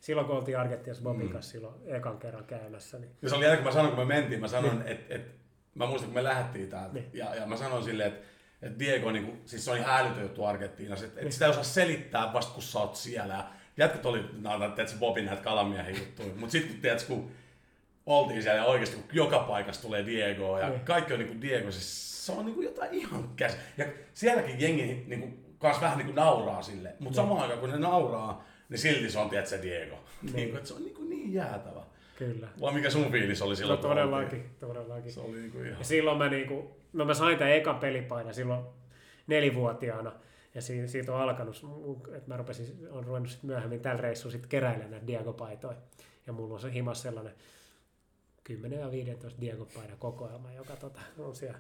silloin kun oltiin Argentiassa Bobin mm. kanssa silloin ekan kerran käymässä. Niin... Ja se oli jälkeen, kun mä sanoin, kun me mentiin, mä sanoin, niin. että et, mä muistan, kun me lähdettiin täältä, niin. ja, ja mä sanoin silleen, että et Diego, niin kuin, siis se oli hälytön juttu Argentiinassa, että et niin. sitä ei osaa selittää vasta kun sä oot siellä. Jätkät oli, no, tiedätkö, Bobin näitä kalamiehen juttuja, mutta sitten kun, tiedätkö, kun oltiin siellä ja oikeasti kun joka paikassa tulee Diego ja niin. kaikki on niin kuin Diego, siis se on niinku jotain ihan käs. Ja sielläkin jengi niinku, kans vähän niinku nauraa sille, mutta niin. samaan aikaan kun ne nauraa, niin silti se on tiedätkö, Diego. Niin. niinku, että se on niinku niin jäätävä. Kyllä. Vai mikä sun fiilis oli silloin? No, todellakin, todellakin. Se oli niinku ihan... Ja silloin mä, niinku, no mä sain tämän ekan pelipaina silloin nelivuotiaana. Ja siitä, siitä on alkanut, että mä rupesin, on ruvennut sit myöhemmin tällä reissulla sit keräilemään näitä Diego-paitoja. Ja mulla on se himas sellainen 10 ja 15 Diego-paidan kokoelma, joka tota, on siellä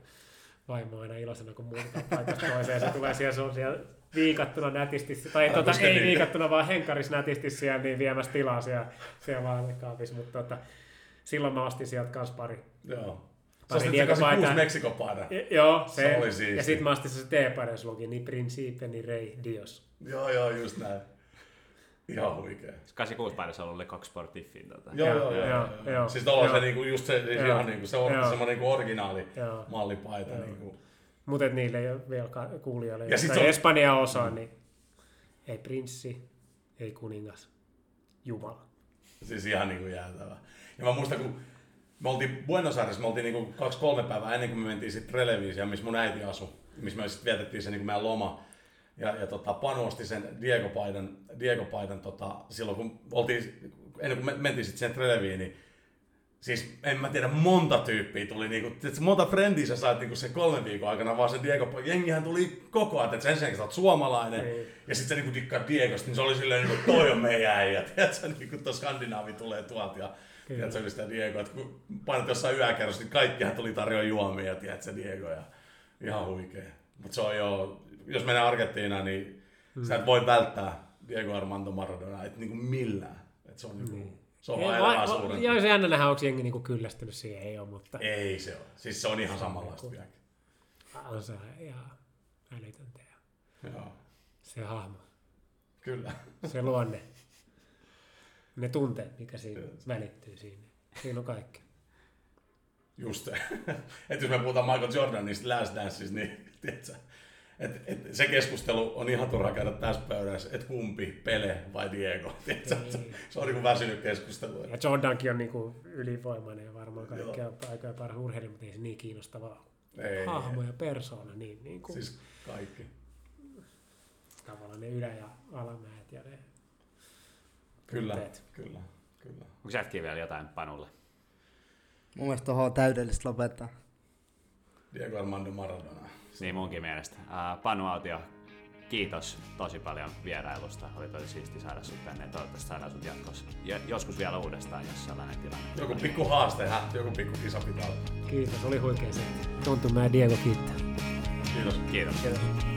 vaimo aina iloisena, kun muutetaan paikasta toiseen. Se tulee siellä, se on siellä viikattuna nätisti, tai tuota, ei niin. viikattuna, vaan henkaris nätisti siellä niin viemässä tilaa siellä, siellä vaalikaapissa. Mutta tota, silloin mä ostin sieltä kans pari. Joo. Pari Diego-paitaa. Meksikopaita. Joo, se, se oli siisti. Ja sitten mä ostin se T-paiden slogan, ni principe, ni rei, dios. Joo, joo, just näin. Ihan huikea. 86 paidassa on ollut Le Coq Sportifin. Tota. Joo, joo, joo, joo, joo, joo. Siis tuolla se, niinku, just se, siis ihan niinku, se on joo. semmoinen niinku originaali joo. mallipaita. Joo. Niinku. Mutta niille ei ole vielä kuulijoille, ja jotka on... Espanja osaa, mm. niin ei prinssi, ei kuningas, Jumala. Siis ihan niinku jäätävä. Ja mä muistan, kun me oltiin Buenos Aires, me oltiin niinku kaksi-kolme päivää ennen kuin me mentiin sitten Relevisiin, missä mun äiti asui, missä me sitten vietettiin se niinku meidän loma ja, ja tota, Panu osti sen Diego Paidan, Diego Paidan tota, silloin kun oltiin, ennen kuin me mentiin sitten sen Treleviin, niin siis en mä tiedä, monta tyyppiä tuli, niinku, että monta frendiä sä sait niinku sen kolmen viikon aikana, vaan se Diego, jengihän tuli koko ajan, että ensinnäkin sä oot suomalainen, Ei. ja sitten sä niinku dikkaat Diegosta, niin se oli silleen, niinku, toi on meidän äijä, tiedätkö, niinku tuo Skandinaavi tulee tuolta, ja Tiedätkö, mistä Diego, että kun painat jossain yökerrossa, niin kaikkihan tuli tarjoa juomia, tiedätkö, Diego, ja ihan huikea. Mutta se on jo, jos mennään Argentiinaan, niin mm. sä et voi välttää Diego Armando Maradona, et niinku millään. Et se on niinku, mm. se on vaan elämää suurempi. Joo, se jännä nähdä, onko jengi niinku kyllästynyt siihen, ei ole, mutta... Ei se ole. Siis se on ihan samanlaista vieläkin. On se ihan älytöntä. Joo. Se hahmo. Kyllä. Se luonne. Ne tunteet, mikä siinä välittyy siinä. Siinä on kaikki. Just se. että jos me puhutaan Michael Jordanista Last Danceista, niin tiedätkö, et, et se keskustelu on ihan turha käydä tässä pöydässä, että kumpi, Pele vai Diego. Tiedätkö? Se, se on niin väsynyt keskustelu. Ja Jordankin on niin kuin ylivoimainen ja varmaan kaikkea aikoja parhaan urheilija, mutta ei se niin kiinnostavaa ei, hahmo ja persoona. Niin, niin kuin, siis kaikki. Tavallaan ne ylä- ja alamäet ja ne Kyllä, kyllä, kyllä. Onko jätkiä vielä jotain Panulle? Mun mielestä tuohon on täydellistä lopettaa. Diego Armando Maradona. Niin munkin mielestä. Uh, Panu Autio, kiitos tosi paljon vierailusta. Oli tosi siisti saada sut tänne ja toivottavasti saadaan sut jatkossa. Ja joskus vielä uudestaan, jos sellainen tilanne. Joku pikku haaste, hä? joku pikku kisa pitää olla. Kiitos, oli huikea se. Tuntuu mä Diego kiittää. Kiitos. Kiitos. Kiitos.